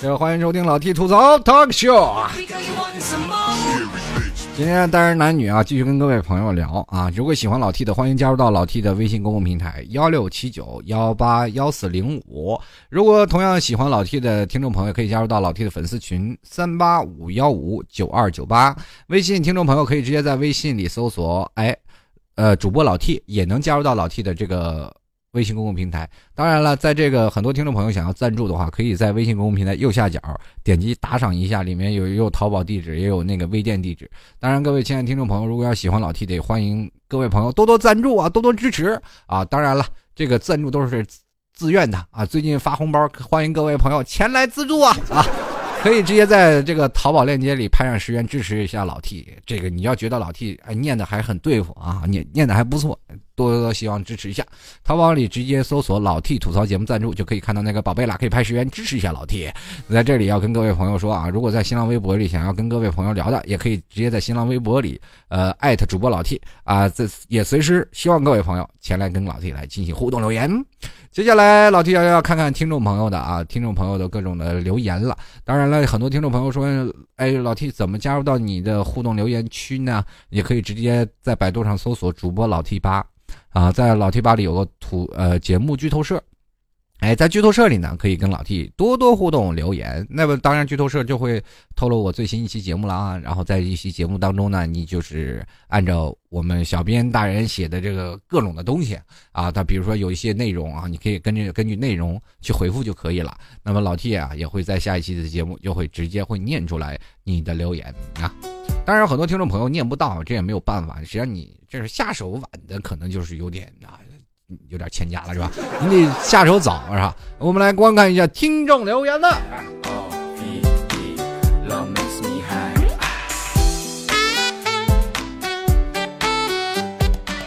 这欢迎收听老 T 吐槽 Talk Show。今天单人男女啊，继续跟各位朋友聊啊。如果喜欢老 T 的，欢迎加入到老 T 的微信公共平台幺六七九幺八幺四零五。如果同样喜欢老 T 的听众朋友，可以加入到老 T 的粉丝群三八五幺五九二九八。微信听众朋友可以直接在微信里搜索，哎，呃，主播老 T 也能加入到老 T 的这个。微信公共平台，当然了，在这个很多听众朋友想要赞助的话，可以在微信公共平台右下角点击打赏一下，里面有有淘宝地址，也有那个微店地址。当然，各位亲爱的听众朋友，如果要喜欢老 T 的，欢迎各位朋友多多赞助啊，多多支持啊！当然了，这个赞助都是自愿的啊。最近发红包，欢迎各位朋友前来资助啊啊！[laughs] 可以直接在这个淘宝链接里拍上十元支持一下老 T。这个你要觉得老 T 哎念的还很对付啊，念念的还不错。多多希望支持一下。淘宝里直接搜索“老 T 吐槽节目赞助”，就可以看到那个宝贝了，可以拍十元支持一下老 T。在这里要跟各位朋友说啊，如果在新浪微博里想要跟各位朋友聊的，也可以直接在新浪微博里呃艾特主播老 T 啊，这也随时希望各位朋友前来跟老 T 来进行互动留言。接下来，老 T 要要看看听众朋友的啊，听众朋友的各种的留言了。当然了，很多听众朋友说，哎，老 T 怎么加入到你的互动留言区呢？也可以直接在百度上搜索主播老 T 八，啊，在老 T 八里有个图呃节目剧透社。哎，在剧透社里呢，可以跟老 T 多多互动留言。那么当然，剧透社就会透露我最新一期节目了啊。然后在一期节目当中呢，你就是按照我们小编大人写的这个各种的东西啊，他比如说有一些内容啊，你可以根据根据内容去回复就可以了。那么老 T 啊，也会在下一期的节目就会直接会念出来你的留言啊。当然，很多听众朋友念不到，这也没有办法。实际上你这是下手晚的，可能就是有点啊。有点欠佳了是吧？你得下手早是吧？我们来观看一下听众留言了。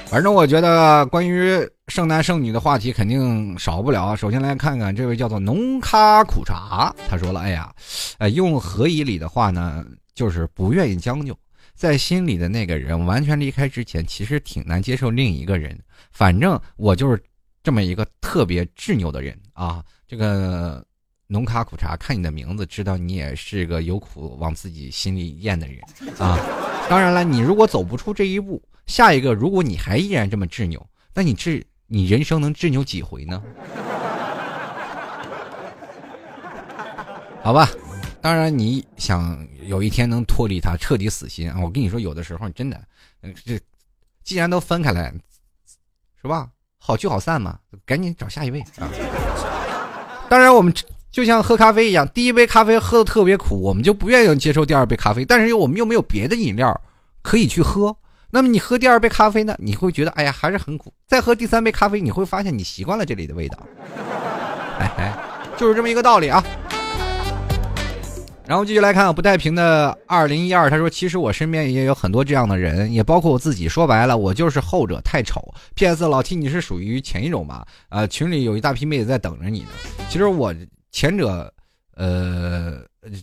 反正我觉得关于剩男剩女的话题肯定少不了。首先来看看这位叫做浓咖苦茶，他说了：“哎呀，呃，用何以里的话呢，就是不愿意将就。”在心里的那个人完全离开之前，其实挺难接受另一个人。反正我就是这么一个特别执拗的人啊！这个浓卡苦茶，看你的名字知道你也是个有苦往自己心里咽的人啊！当然了，你如果走不出这一步，下一个如果你还依然这么执拗，那你执你人生能执拗几回呢？[laughs] 好吧。当然，你想有一天能脱离他，彻底死心啊！我跟你说，有的时候真的，这既然都分开了，是吧？好聚好散嘛，赶紧找下一位啊！当然，我们就像喝咖啡一样，第一杯咖啡喝的特别苦，我们就不愿意接受第二杯咖啡。但是我们又没有别的饮料可以去喝，那么你喝第二杯咖啡呢？你会觉得哎呀还是很苦。再喝第三杯咖啡，你会发现你习惯了这里的味道。哎哎，就是这么一个道理啊！然后继续来看不带屏的二零一二，他说：“其实我身边也有很多这样的人，也包括我自己。说白了，我就是后者太丑。P.S. 老 T，你是属于前一种吧？啊，群里有一大批妹子在等着你呢。其实我前者，呃，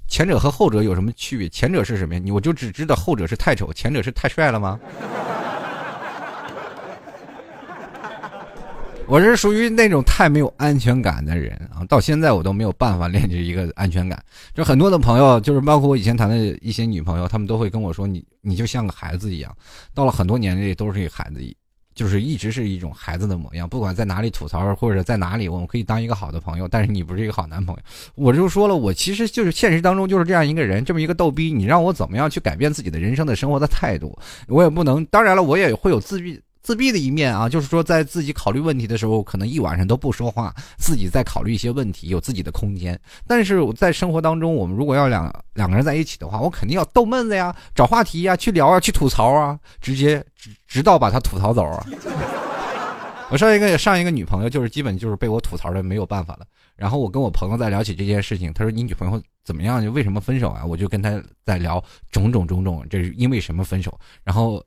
前者和后者有什么区别？前者是什么呀？我就只知道后者是太丑，前者是太帅了吗？”我是属于那种太没有安全感的人啊，到现在我都没有办法 [laughs] 练就一个安全感。就很多的朋友，就是包括我以前谈的一些女朋友，他们都会跟我说：“你你就像个孩子一样。”到了很多年龄，都是一个孩子，就是一直是一种孩子的模样。不管在哪里吐槽，或者在哪里，我们可以当一个好的朋友，但是你不是一个好男朋友。我就说了，我其实就是现实当中就是这样一个人，这么一个逗逼。你让我怎么样去改变自己的人生的生活的态度，我也不能。当然了，我也会有自闭。自闭的一面啊，就是说在自己考虑问题的时候，可能一晚上都不说话，自己在考虑一些问题，有自己的空间。但是在生活当中，我们如果要两两个人在一起的话，我肯定要逗闷子呀，找话题呀，去聊啊，去吐槽啊，直接直直到把他吐槽走啊。我上一个上一个女朋友就是基本就是被我吐槽的没有办法了。然后我跟我朋友在聊起这件事情，他说你女朋友怎么样？就为什么分手啊？我就跟他在聊种种种种，这是因为什么分手？然后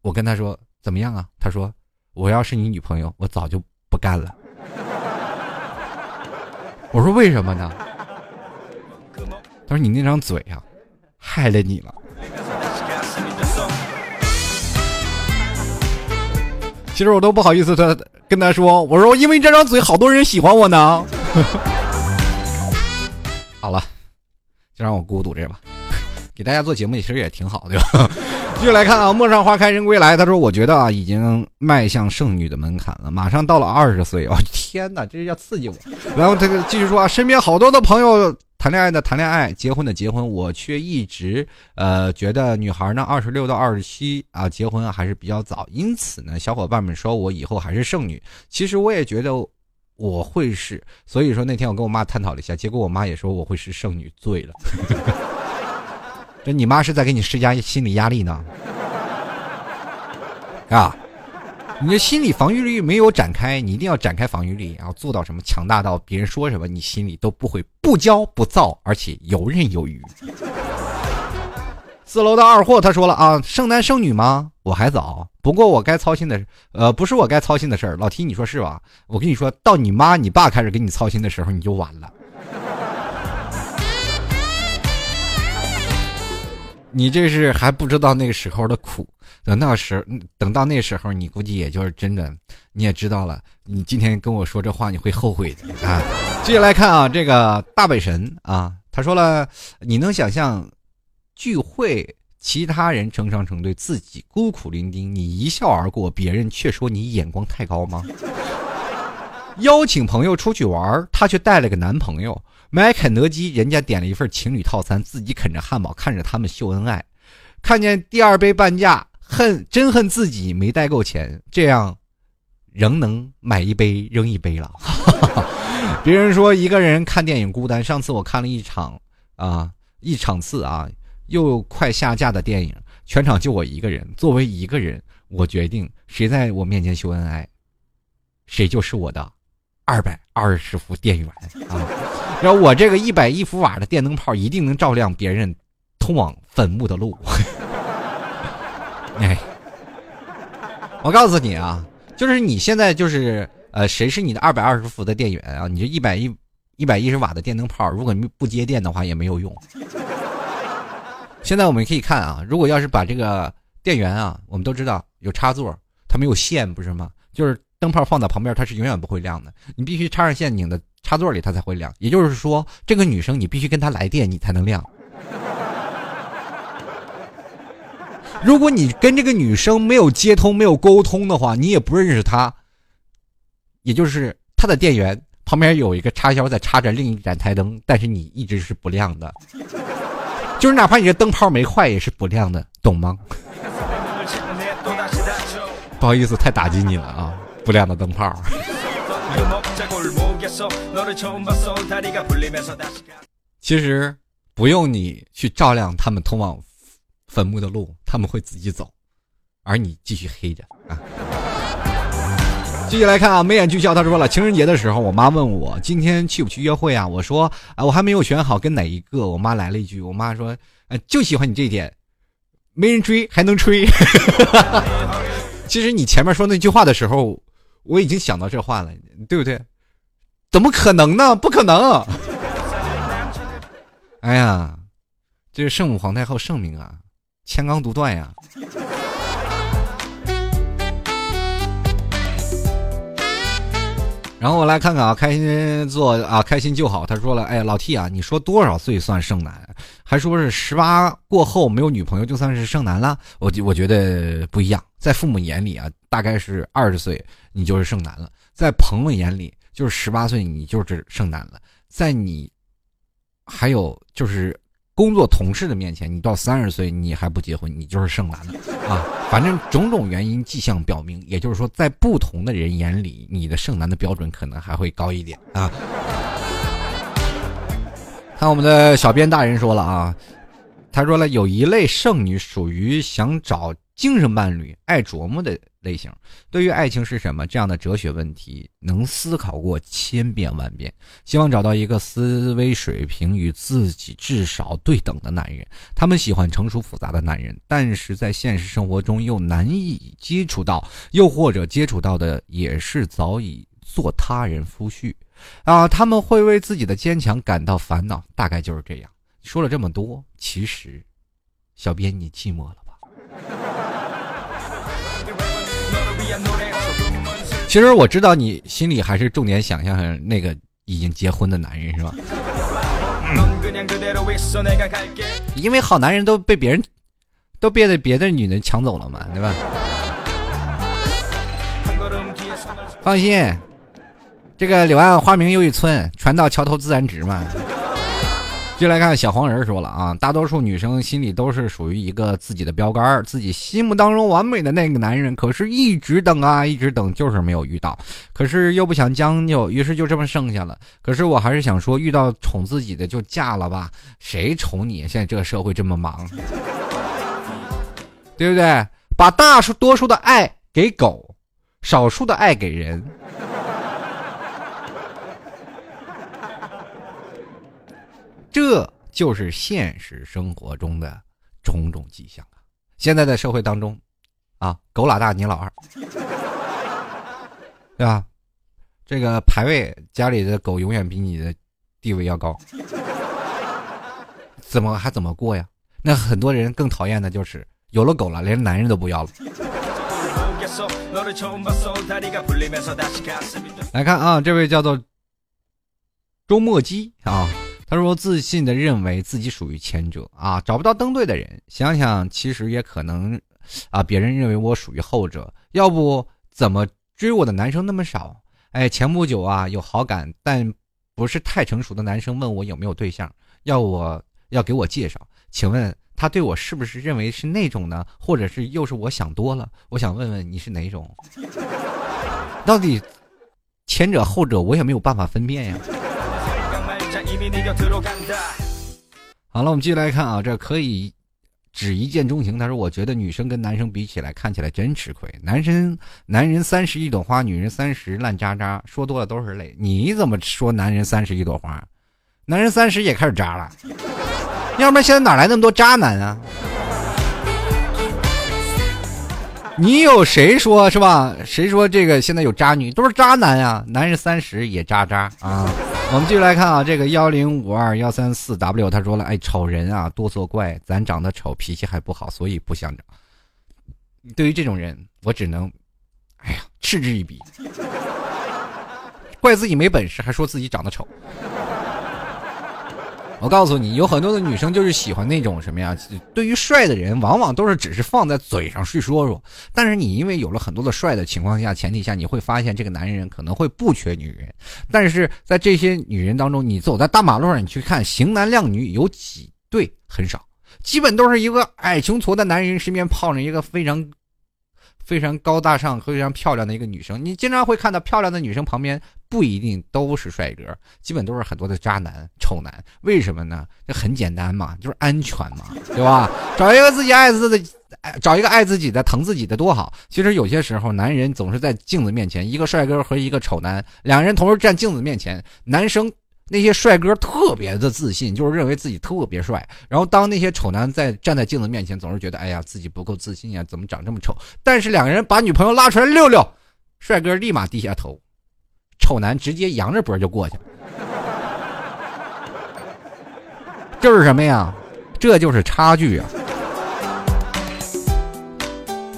我跟他说。怎么样啊？他说：“我要是你女朋友，我早就不干了。”我说：“为什么呢？”他说：“你那张嘴啊，害了你了。”其实我都不好意思他跟他说：“我说因为这张嘴，好多人喜欢我呢。[laughs] ”好了，就让我孤独着吧。[laughs] 给大家做节目其实也挺好，对吧？继续来看啊，陌上花开人归来。他说：“我觉得啊，已经迈向剩女的门槛了，马上到了二十岁。”哦，天哪，这是要刺激我。然后他继续说啊，身边好多的朋友谈恋爱的谈恋爱，结婚的结婚，我却一直呃觉得女孩呢，二十六到二十七啊，结婚还是比较早。因此呢，小伙伴们说我以后还是剩女。其实我也觉得我会是，所以说那天我跟我妈探讨了一下，结果我妈也说我会是剩女，醉了。这你妈是在给你施加心理压力呢？啊，你的心理防御力没有展开，你一定要展开防御力，然后做到什么强大到别人说什么你心里都不会不骄不躁，而且游刃有余。四楼的二货他说了啊，剩男剩女吗？我还早，不过我该操心的，呃，不是我该操心的事儿。老 T，你说是吧？我跟你说到你妈你爸开始给你操心的时候，你就完了。你这是还不知道那个时候的苦，等到时等到那时候，你估计也就是真的，你也知道了。你今天跟我说这话，你会后悔的啊！接下来看啊，这个大北神啊，他说了，你能想象聚会其他人成双成对，自己孤苦伶仃，你一笑而过，别人却说你眼光太高吗？[laughs] 邀请朋友出去玩，他却带了个男朋友。买肯德基，人家点了一份情侣套餐，自己啃着汉堡，看着他们秀恩爱，看见第二杯半价，恨真恨自己没带够钱，这样仍能买一杯扔一杯了。[laughs] 别人说一个人看电影孤单，上次我看了一场啊一场次啊又快下架的电影，全场就我一个人。作为一个人，我决定谁在我面前秀恩爱，谁就是我的二百二十伏电源啊。然后我这个一百一伏瓦的电灯泡一定能照亮别人通往坟墓的路。哎，我告诉你啊，就是你现在就是呃，谁是你的二百二十伏的电源啊？你这一百一一百一十瓦的电灯泡，如果你不接电的话也没有用。现在我们可以看啊，如果要是把这个电源啊，我们都知道有插座，它没有线不是吗？就是灯泡放在旁边，它是永远不会亮的。你必须插上线拧的。插座里它才会亮，也就是说，这个女生你必须跟她来电，你才能亮。[laughs] 如果你跟这个女生没有接通、没有沟通的话，你也不认识她，也就是她的电源旁边有一个插销在插着另一盏台灯，但是你一直是不亮的，就是哪怕你这灯泡没坏也是不亮的，懂吗？[laughs] 不好意思，太打击你了啊！不亮的灯泡。其实不用你去照亮他们通往坟墓的路，他们会自己走，而你继续黑着啊。继续来看啊，眉眼俱笑，他说了，情人节的时候，我妈问我今天去不去约会啊？我说啊，我还没有选好跟哪一个。我妈来了一句，我妈说，呃，就喜欢你这一点，没人追还能吹。[laughs] 其实你前面说那句话的时候。我已经想到这话了，对不对？怎么可能呢？不可能！哎呀，这是圣母皇太后圣明啊，千纲独断呀。然后我来看看啊，开心做啊，开心就好。他说了，哎，老 T 啊，你说多少岁算剩男？还说是十八过后没有女朋友就算是剩男了？我我觉得不一样，在父母眼里啊，大概是二十岁你就是剩男了；在朋友眼里，就是十八岁你就是剩男了；在你还有就是。工作同事的面前，你到三十岁你还不结婚，你就是剩男了啊！反正种种原因迹象表明，也就是说，在不同的人眼里，你的剩男的标准可能还会高一点啊。看我们的小编大人说了啊，他说了，有一类剩女属于想找精神伴侣、爱琢磨的。类型对于爱情是什么这样的哲学问题，能思考过千遍万遍，希望找到一个思维水平与自己至少对等的男人。他们喜欢成熟复杂的男人，但是在现实生活中又难以接触到，又或者接触到的也是早已做他人夫婿。啊，他们会为自己的坚强感到烦恼，大概就是这样。说了这么多，其实，小编你寂寞了吧？其实我知道你心里还是重点想象那个已经结婚的男人是吧？因为好男人都被别人都被别的女人抢走了嘛，对吧？放心，这个柳暗花明又一村，船到桥头自然直嘛。就来看小黄人说了啊，大多数女生心里都是属于一个自己的标杆，自己心目当中完美的那个男人，可是一直等啊，一直等，就是没有遇到，可是又不想将就，于是就这么剩下了。可是我还是想说，遇到宠自己的就嫁了吧，谁宠你？现在这个社会这么忙，对不对？把大数多数的爱给狗，少数的爱给人。这就是现实生活中的种种迹象啊！现在的社会当中，啊，狗老大你老二，[laughs] 对吧？这个排位，家里的狗永远比你的地位要高，怎么还怎么过呀？那很多人更讨厌的就是有了狗了，连男人都不要了。来看啊，这位叫做周末基啊，他说自信的认为自己属于前者啊，找不到登对的人，想想其实也可能啊，别人认为我属于后者，要不怎么追我的男生那么少？哎，前不久啊，有好感但不是太成熟的男生问我有没有对象，要我要给我介绍，请问？他对我是不是认为是那种呢？或者是又是我想多了？我想问问你是哪种？[laughs] 到底前者后者我也没有办法分辨呀。好了，我们继续来看啊，这可以只一见钟情。他说：“我觉得女生跟男生比起来，看起来真吃亏。男生男人三十一朵花，女人三十烂渣渣，说多了都是泪。你怎么说男人三十一朵花？[laughs] 男人三十也开始渣了。[laughs] ”要不然现在哪来那么多渣男啊？你有谁说是吧？谁说这个现在有渣女都是渣男呀？男人三十也渣渣啊！我们继续来看啊，这个幺零五二幺三四 W 他说了，哎，丑人啊多作怪，咱长得丑，脾气还不好，所以不想长。对于这种人，我只能，哎呀，嗤之以鼻，怪自己没本事，还说自己长得丑。我告诉你，有很多的女生就是喜欢那种什么呀？对于帅的人，往往都是只是放在嘴上去说说。但是你因为有了很多的帅的情况下，前提下，你会发现这个男人可能会不缺女人。但是在这些女人当中，你走在大马路上，你去看型男靓女有几对？很少，基本都是一个矮穷矬的男人身边泡着一个非常。非常高大上、非常漂亮的一个女生，你经常会看到漂亮的女生旁边不一定都是帅哥，基本都是很多的渣男、丑男。为什么呢？这很简单嘛，就是安全嘛，对吧？[laughs] 找一个自己爱自己的，找一个爱自己的、疼自己的多好。其实有些时候，男人总是在镜子面前，一个帅哥和一个丑男，两人同时站镜子面前，男生。那些帅哥特别的自信，就是认为自己特别帅。然后当那些丑男在站在镜子面前，总是觉得哎呀自己不够自信呀，怎么长这么丑？但是两个人把女朋友拉出来溜溜，帅哥立马低下头，丑男直接扬着脖就过去了。[laughs] 这是什么呀？这就是差距啊！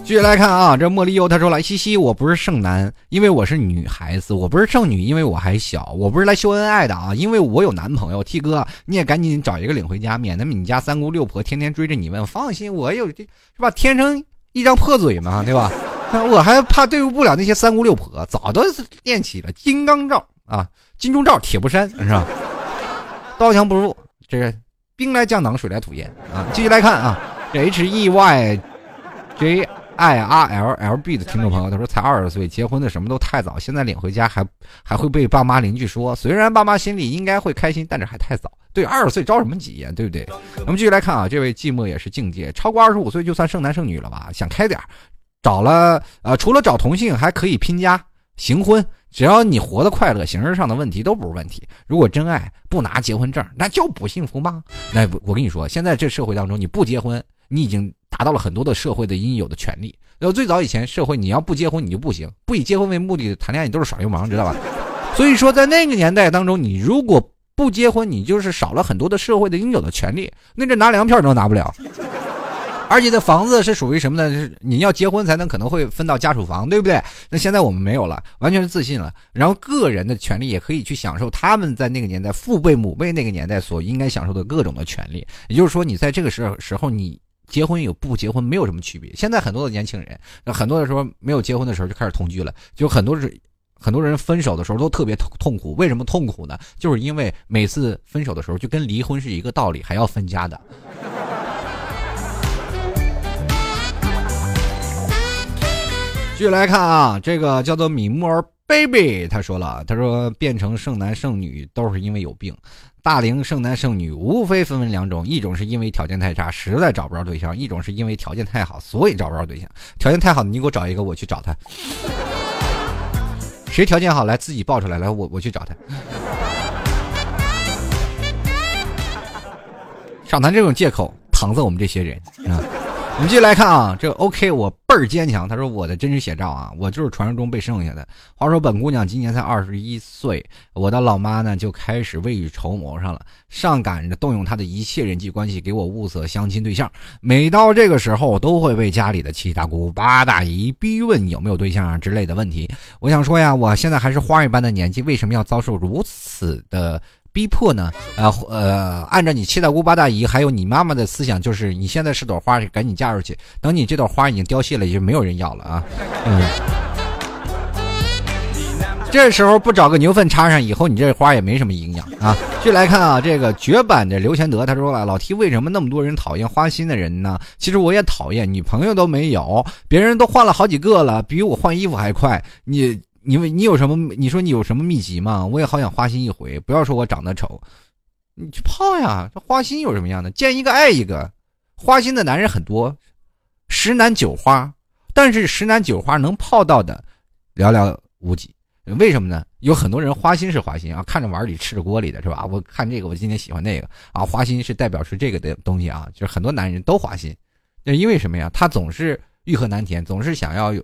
继续来看啊，这茉莉优他说了：“西西，我不是剩男，因为我是女孩子；我不是剩女，因为我还小；我不是来秀恩爱的啊，因为我有男朋友。T 哥，你也赶紧找一个领回家，免得你家三姑六婆天天追着你问。放心，我有这是吧？天生一张破嘴嘛，对吧？[laughs] 我还怕对付不了那些三姑六婆，早都练起了金刚罩啊，金钟罩铁布衫是吧？刀枪不入，这个兵来将挡，水来土掩啊！继续来看啊，这 H E Y J。” I r l l b 的听众朋友，他说才二十岁，结婚的什么都太早，现在领回家还还会被爸妈邻居说。虽然爸妈心里应该会开心，但是还太早。对，二十岁着什么急呀，对不对？我们继续来看啊，这位寂寞也是境界，超过二十五岁就算剩男剩女了吧？想开点找了呃，除了找同性，还可以拼家行婚，只要你活得快乐，形式上的问题都不是问题。如果真爱不拿结婚证，那就不幸福吗？那我跟你说，现在这社会当中，你不结婚，你已经。达到了很多的社会的应有的权利。然后最早以前社会，你要不结婚你就不行，不以结婚为目的谈恋爱你都是耍流氓，知道吧？[laughs] 所以说在那个年代当中，你如果不结婚，你就是少了很多的社会的应有的权利。那这拿粮票都拿不了，而且的房子是属于什么呢？是你要结婚才能可能会分到家属房，对不对？那现在我们没有了，完全是自信了。然后个人的权利也可以去享受他们在那个年代父辈母辈那个年代所应该享受的各种的权利。也就是说，你在这个时时候你。结婚有不结婚没有什么区别。现在很多的年轻人，很多的时候没有结婚的时候就开始同居了，就很多是很多人分手的时候都特别痛苦。为什么痛苦呢？就是因为每次分手的时候就跟离婚是一个道理，还要分家的。继续来看啊，这个叫做米木尔 baby，他说了，他说变成剩男剩女都是因为有病。大龄剩男剩女无非分为两种，一种是因为条件太差，实在找不着对象；一种是因为条件太好，所以找不着对象。条件太好，你给我找一个，我去找他。谁条件好，来自己报出来，来我我去找他。少谈这种借口，搪塞我们这些人啊。我们继续来看啊，这 OK，我倍儿坚强。他说我的真实写照啊，我就是传说中被剩下的。话说本姑娘今年才二十一岁，我的老妈呢就开始未雨绸缪上了，上赶着动用她的一切人际关系给我物色相亲对象。每到这个时候，我都会被家里的七大姑八大姨逼问有没有对象啊之类的问题。我想说呀，我现在还是花一般的年纪，为什么要遭受如此的？逼迫呢？呃呃，按照你七大姑八大姨还有你妈妈的思想，就是你现在是朵花，赶紧嫁出去。等你这朵花已经凋谢了，也就没有人要了啊。[laughs] 嗯，这时候不找个牛粪插上，以后你这花也没什么营养啊。续来看啊，这个绝版的刘贤德他说了，老 T 为什么那么多人讨厌花心的人呢？其实我也讨厌，女朋友都没有，别人都换了好几个了，比我换衣服还快。你。你你有什么？你说你有什么秘籍吗？我也好想花心一回。不要说我长得丑，你去泡呀！这花心有什么样的？见一个爱一个，花心的男人很多，十男九花。但是十男九花能泡到的寥寥无几。为什么呢？有很多人花心是花心啊，看着碗里吃着锅里的是吧？我看这个，我今天喜欢那个啊。花心是代表是这个的东西啊，就是很多男人都花心。那因为什么呀？他总是欲壑难填，总是想要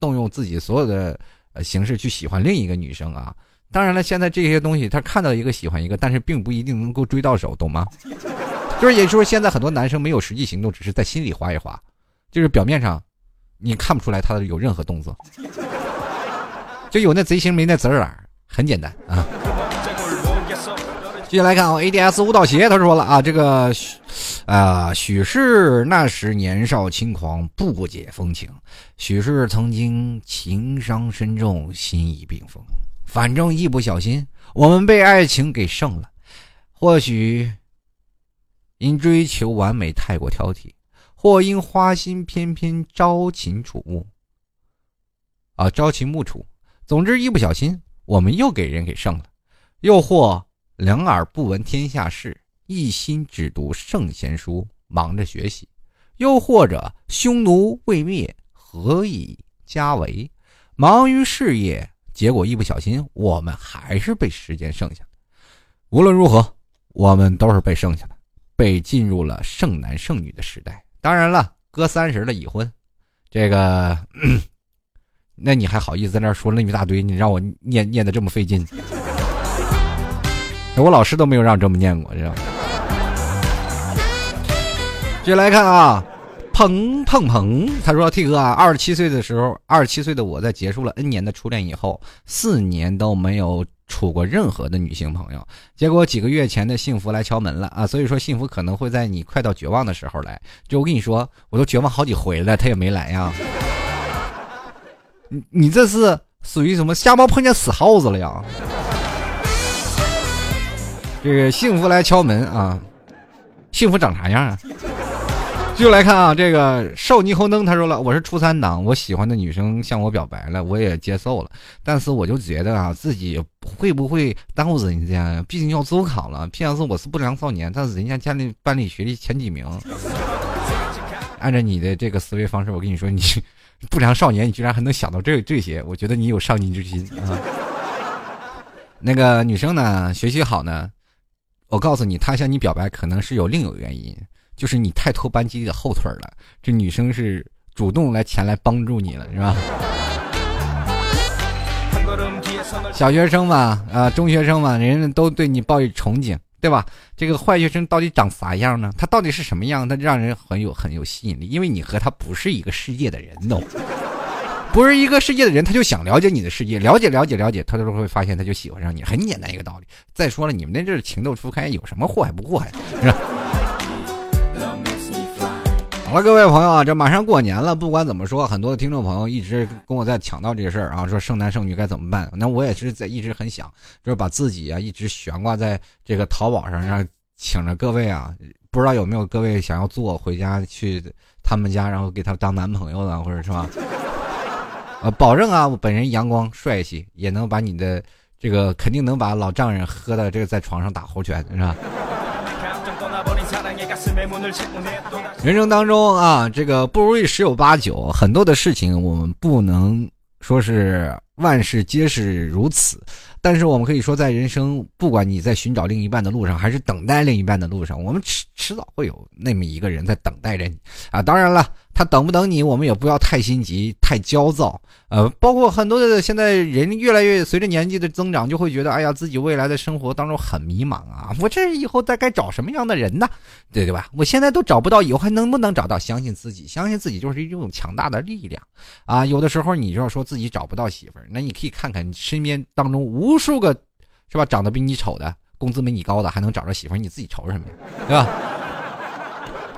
动用自己所有的。形式去喜欢另一个女生啊，当然了，现在这些东西他看到一个喜欢一个，但是并不一定能够追到手，懂吗？[laughs] 就是也就是说，现在很多男生没有实际行动，只是在心里划一划，就是表面上你看不出来他有任何动作，[laughs] 就有那贼心没那贼儿，很简单啊。继续来看啊，ADS 舞蹈鞋，他说了啊，这个。啊，许是那时年少轻狂，不解风情；许是曾经情伤深重，心已冰封。反正一不小心，我们被爱情给胜了。或许因追求完美太过挑剔，或因花心偏偏朝秦楚暮。啊，朝秦暮楚。总之，一不小心，我们又给人给胜了。又或两耳不闻天下事。一心只读圣贤书，忙着学习；又或者匈奴未灭，何以家为？忙于事业，结果一不小心，我们还是被时间剩下。无论如何，我们都是被剩下的，被进入了剩男剩女的时代。当然了，哥三十了已婚，这个，[clears throat] 那你还好意思在那说那么一大堆？你让我念念的这么费劲，我老师都没有让这么念过，知道吗？继续来看啊，砰砰砰！他说：“T 哥啊，二十七岁的时候，二十七岁的我在结束了 N 年的初恋以后，四年都没有处过任何的女性朋友。结果几个月前的幸福来敲门了啊！所以说，幸福可能会在你快到绝望的时候来。就我跟你说，我都绝望好几回了，他也没来呀。你你这是属于什么瞎猫碰见死耗子了呀？这个幸福来敲门啊，幸福长啥样啊？”继续来看啊，这个少霓虹灯他说了，我是初三党，我喜欢的女生向我表白了，我也接受了，但是我就觉得啊，自己会不会耽误人家？毕竟要中考了。P.S. 我是不良少年，但是人家家里班里学历前几名。按照你的这个思维方式，我跟你说，你不良少年，你居然还能想到这这些，我觉得你有上进之心啊。那个女生呢，学习好呢，我告诉你，他向你表白可能是有另有原因。就是你太拖班级的后腿了，这女生是主动来前来帮助你了，是吧？小学生嘛，啊，中学生嘛，人人都对你抱有憧憬，对吧？这个坏学生到底长啥样呢？他到底是什么样？他让人很有很有吸引力，因为你和他不是一个世界的人，都不是一个世界的人，他就想了解你的世界，了解了解了解，他都会发现他就喜欢上你，很简单一个道理。再说了，你们那阵情窦初开，有什么祸害不祸害，是吧？好了，各位朋友啊，这马上过年了，不管怎么说，很多的听众朋友一直跟我在抢到这个事儿啊，说剩男剩女该怎么办？那我也是在一直很想，就是把自己啊一直悬挂在这个淘宝上，让请着各位啊，不知道有没有各位想要做回家去他们家，然后给他当男朋友的，或者是吧？啊，保证啊，我本人阳光帅气，也能把你的这个肯定能把老丈人喝的这个在床上打猴拳，是吧？人生当中啊，这个不如意十有八九，很多的事情我们不能说是万事皆是如此。但是我们可以说，在人生，不管你在寻找另一半的路上，还是等待另一半的路上，我们迟迟早会有那么一个人在等待着你啊！当然了。他等不等你，我们也不要太心急、太焦躁。呃，包括很多的现在人越来越随着年纪的增长，就会觉得，哎呀，自己未来的生活当中很迷茫啊！我这以后再该找什么样的人呢？对对吧？我现在都找不到，以后还能不能找到？相信自己，相信自己就是一种强大的力量啊！有的时候你就要说自己找不到媳妇儿，那你可以看看你身边当中无数个，是吧？长得比你丑的，工资没你高的，还能找着媳妇儿，你自己愁什么呀？对吧？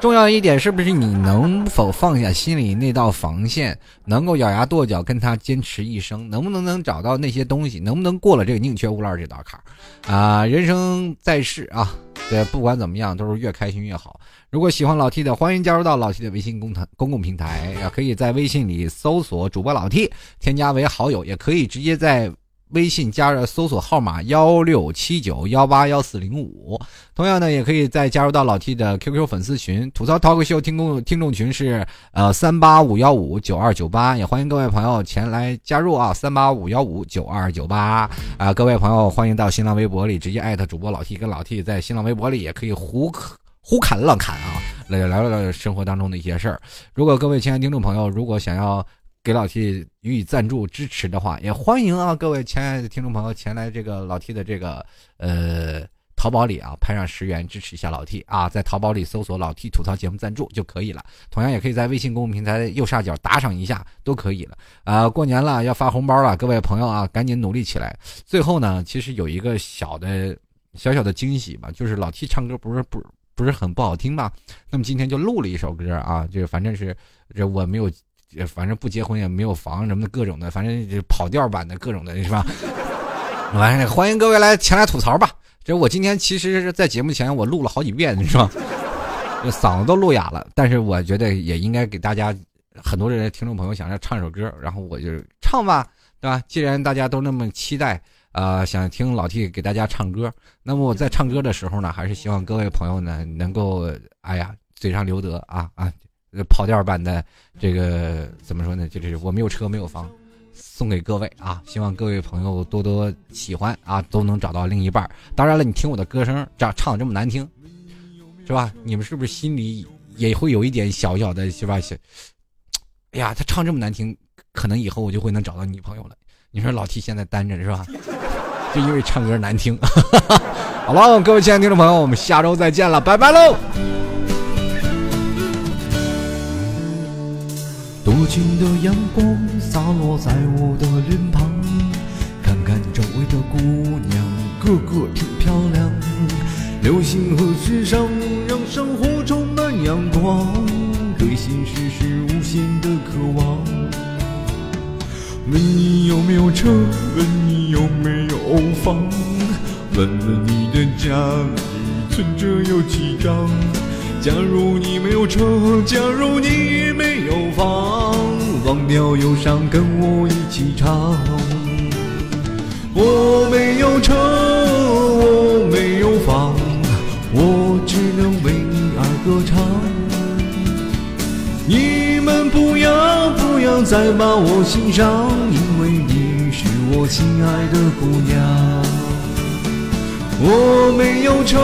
重要一点是不是你能否放下心里那道防线，能够咬牙跺脚跟他坚持一生？能不能能找到那些东西？能不能过了这个宁缺毋滥这道坎儿？啊，人生在世啊，对，不管怎么样都是越开心越好。如果喜欢老 T 的，欢迎加入到老 T 的微信公台公共平台，可以在微信里搜索主播老 T，添加为好友，也可以直接在。微信加入搜索号码幺六七九幺八幺四零五，同样呢，也可以再加入到老 T 的 QQ 粉丝群，吐槽 talk show 听众听众群是呃三八五幺五九二九八，也欢迎各位朋友前来加入啊，三八五幺五九二九八啊，各位朋友欢迎到新浪微博里直接艾特主播老 T，跟老 T 在新浪微博里也可以胡胡侃乱侃啊，来聊聊生活当中的一些事儿。如果各位亲爱的听众朋友，如果想要。给老 T 予以赞助支持的话，也欢迎啊，各位亲爱的听众朋友前来这个老 T 的这个呃淘宝里啊，拍上十元支持一下老 T 啊，在淘宝里搜索“老 T 吐槽节目赞助”就可以了。同样也可以在微信公众平台右下角打赏一下，都可以了。啊，过年了要发红包了，各位朋友啊，赶紧努力起来。最后呢，其实有一个小的小小的惊喜吧，就是老 T 唱歌不是不不是很不好听吧？那么今天就录了一首歌啊，就是反正是这我没有。反正不结婚也没有房什么的各种的，反正就跑调版的各种的是吧？完了，欢迎各位来前来吐槽吧。这我今天其实是在节目前我录了好几遍，是吧？嗓子都录哑了，但是我觉得也应该给大家很多人听众朋友想要唱首歌，然后我就唱吧，对吧？既然大家都那么期待，呃，想听老 T 给大家唱歌，那么我在唱歌的时候呢，还是希望各位朋友呢能够，哎呀，嘴上留德啊啊！跑调版的这个怎么说呢？就是我没有车没有房，送给各位啊！希望各位朋友多多喜欢啊，都能找到另一半。当然了，你听我的歌声，这样唱的这么难听，是吧？你们是不是心里也会有一点小小的，是吧？哎呀，他唱这么难听，可能以后我就会能找到女朋友了。你说老 T 现在单着是吧？[laughs] 就因为唱歌难听。[laughs] 好了，各位亲爱的听众朋友，我们下周再见了，拜拜喽！多情的阳光洒落在我的脸庞，看看周围的姑娘，个个挺漂亮。流星和时尚让生活充满阳光，对现实是无限的渴望。问你有没有车？问你有没有房？问问你的家里存折有几张？假如你没有车，假如你没有房，忘掉忧伤，跟我一起唱。我没有车，我没有房，我只能为你而歌唱。你们不要不要再把我心伤，因为你是我心爱的姑娘。我没有车，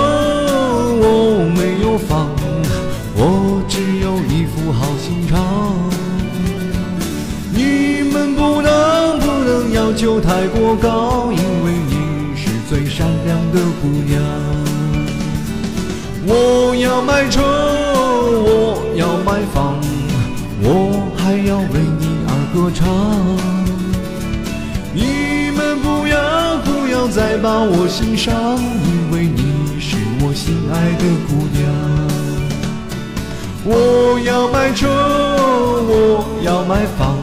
我没有房。好心肠，你们不能不能要求太过高，因为你是最善良的姑娘。我要买车，我要买房，我还要为你而歌唱。你们不要不要再把我心伤，因为你是我心爱的姑娘。我要买车，我要买房，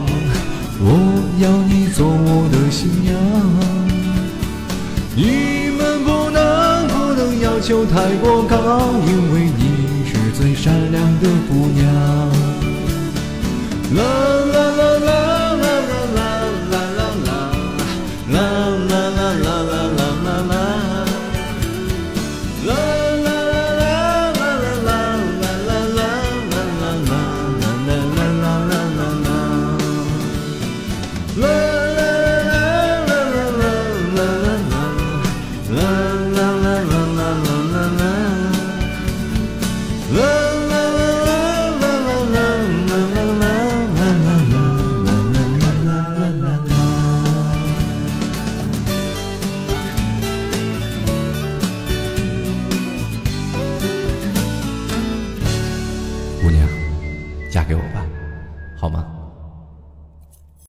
我要你做我的新娘。你们不能不能要求太过高，因为你是最善良的姑娘。啦啦啦啦啦啦啦。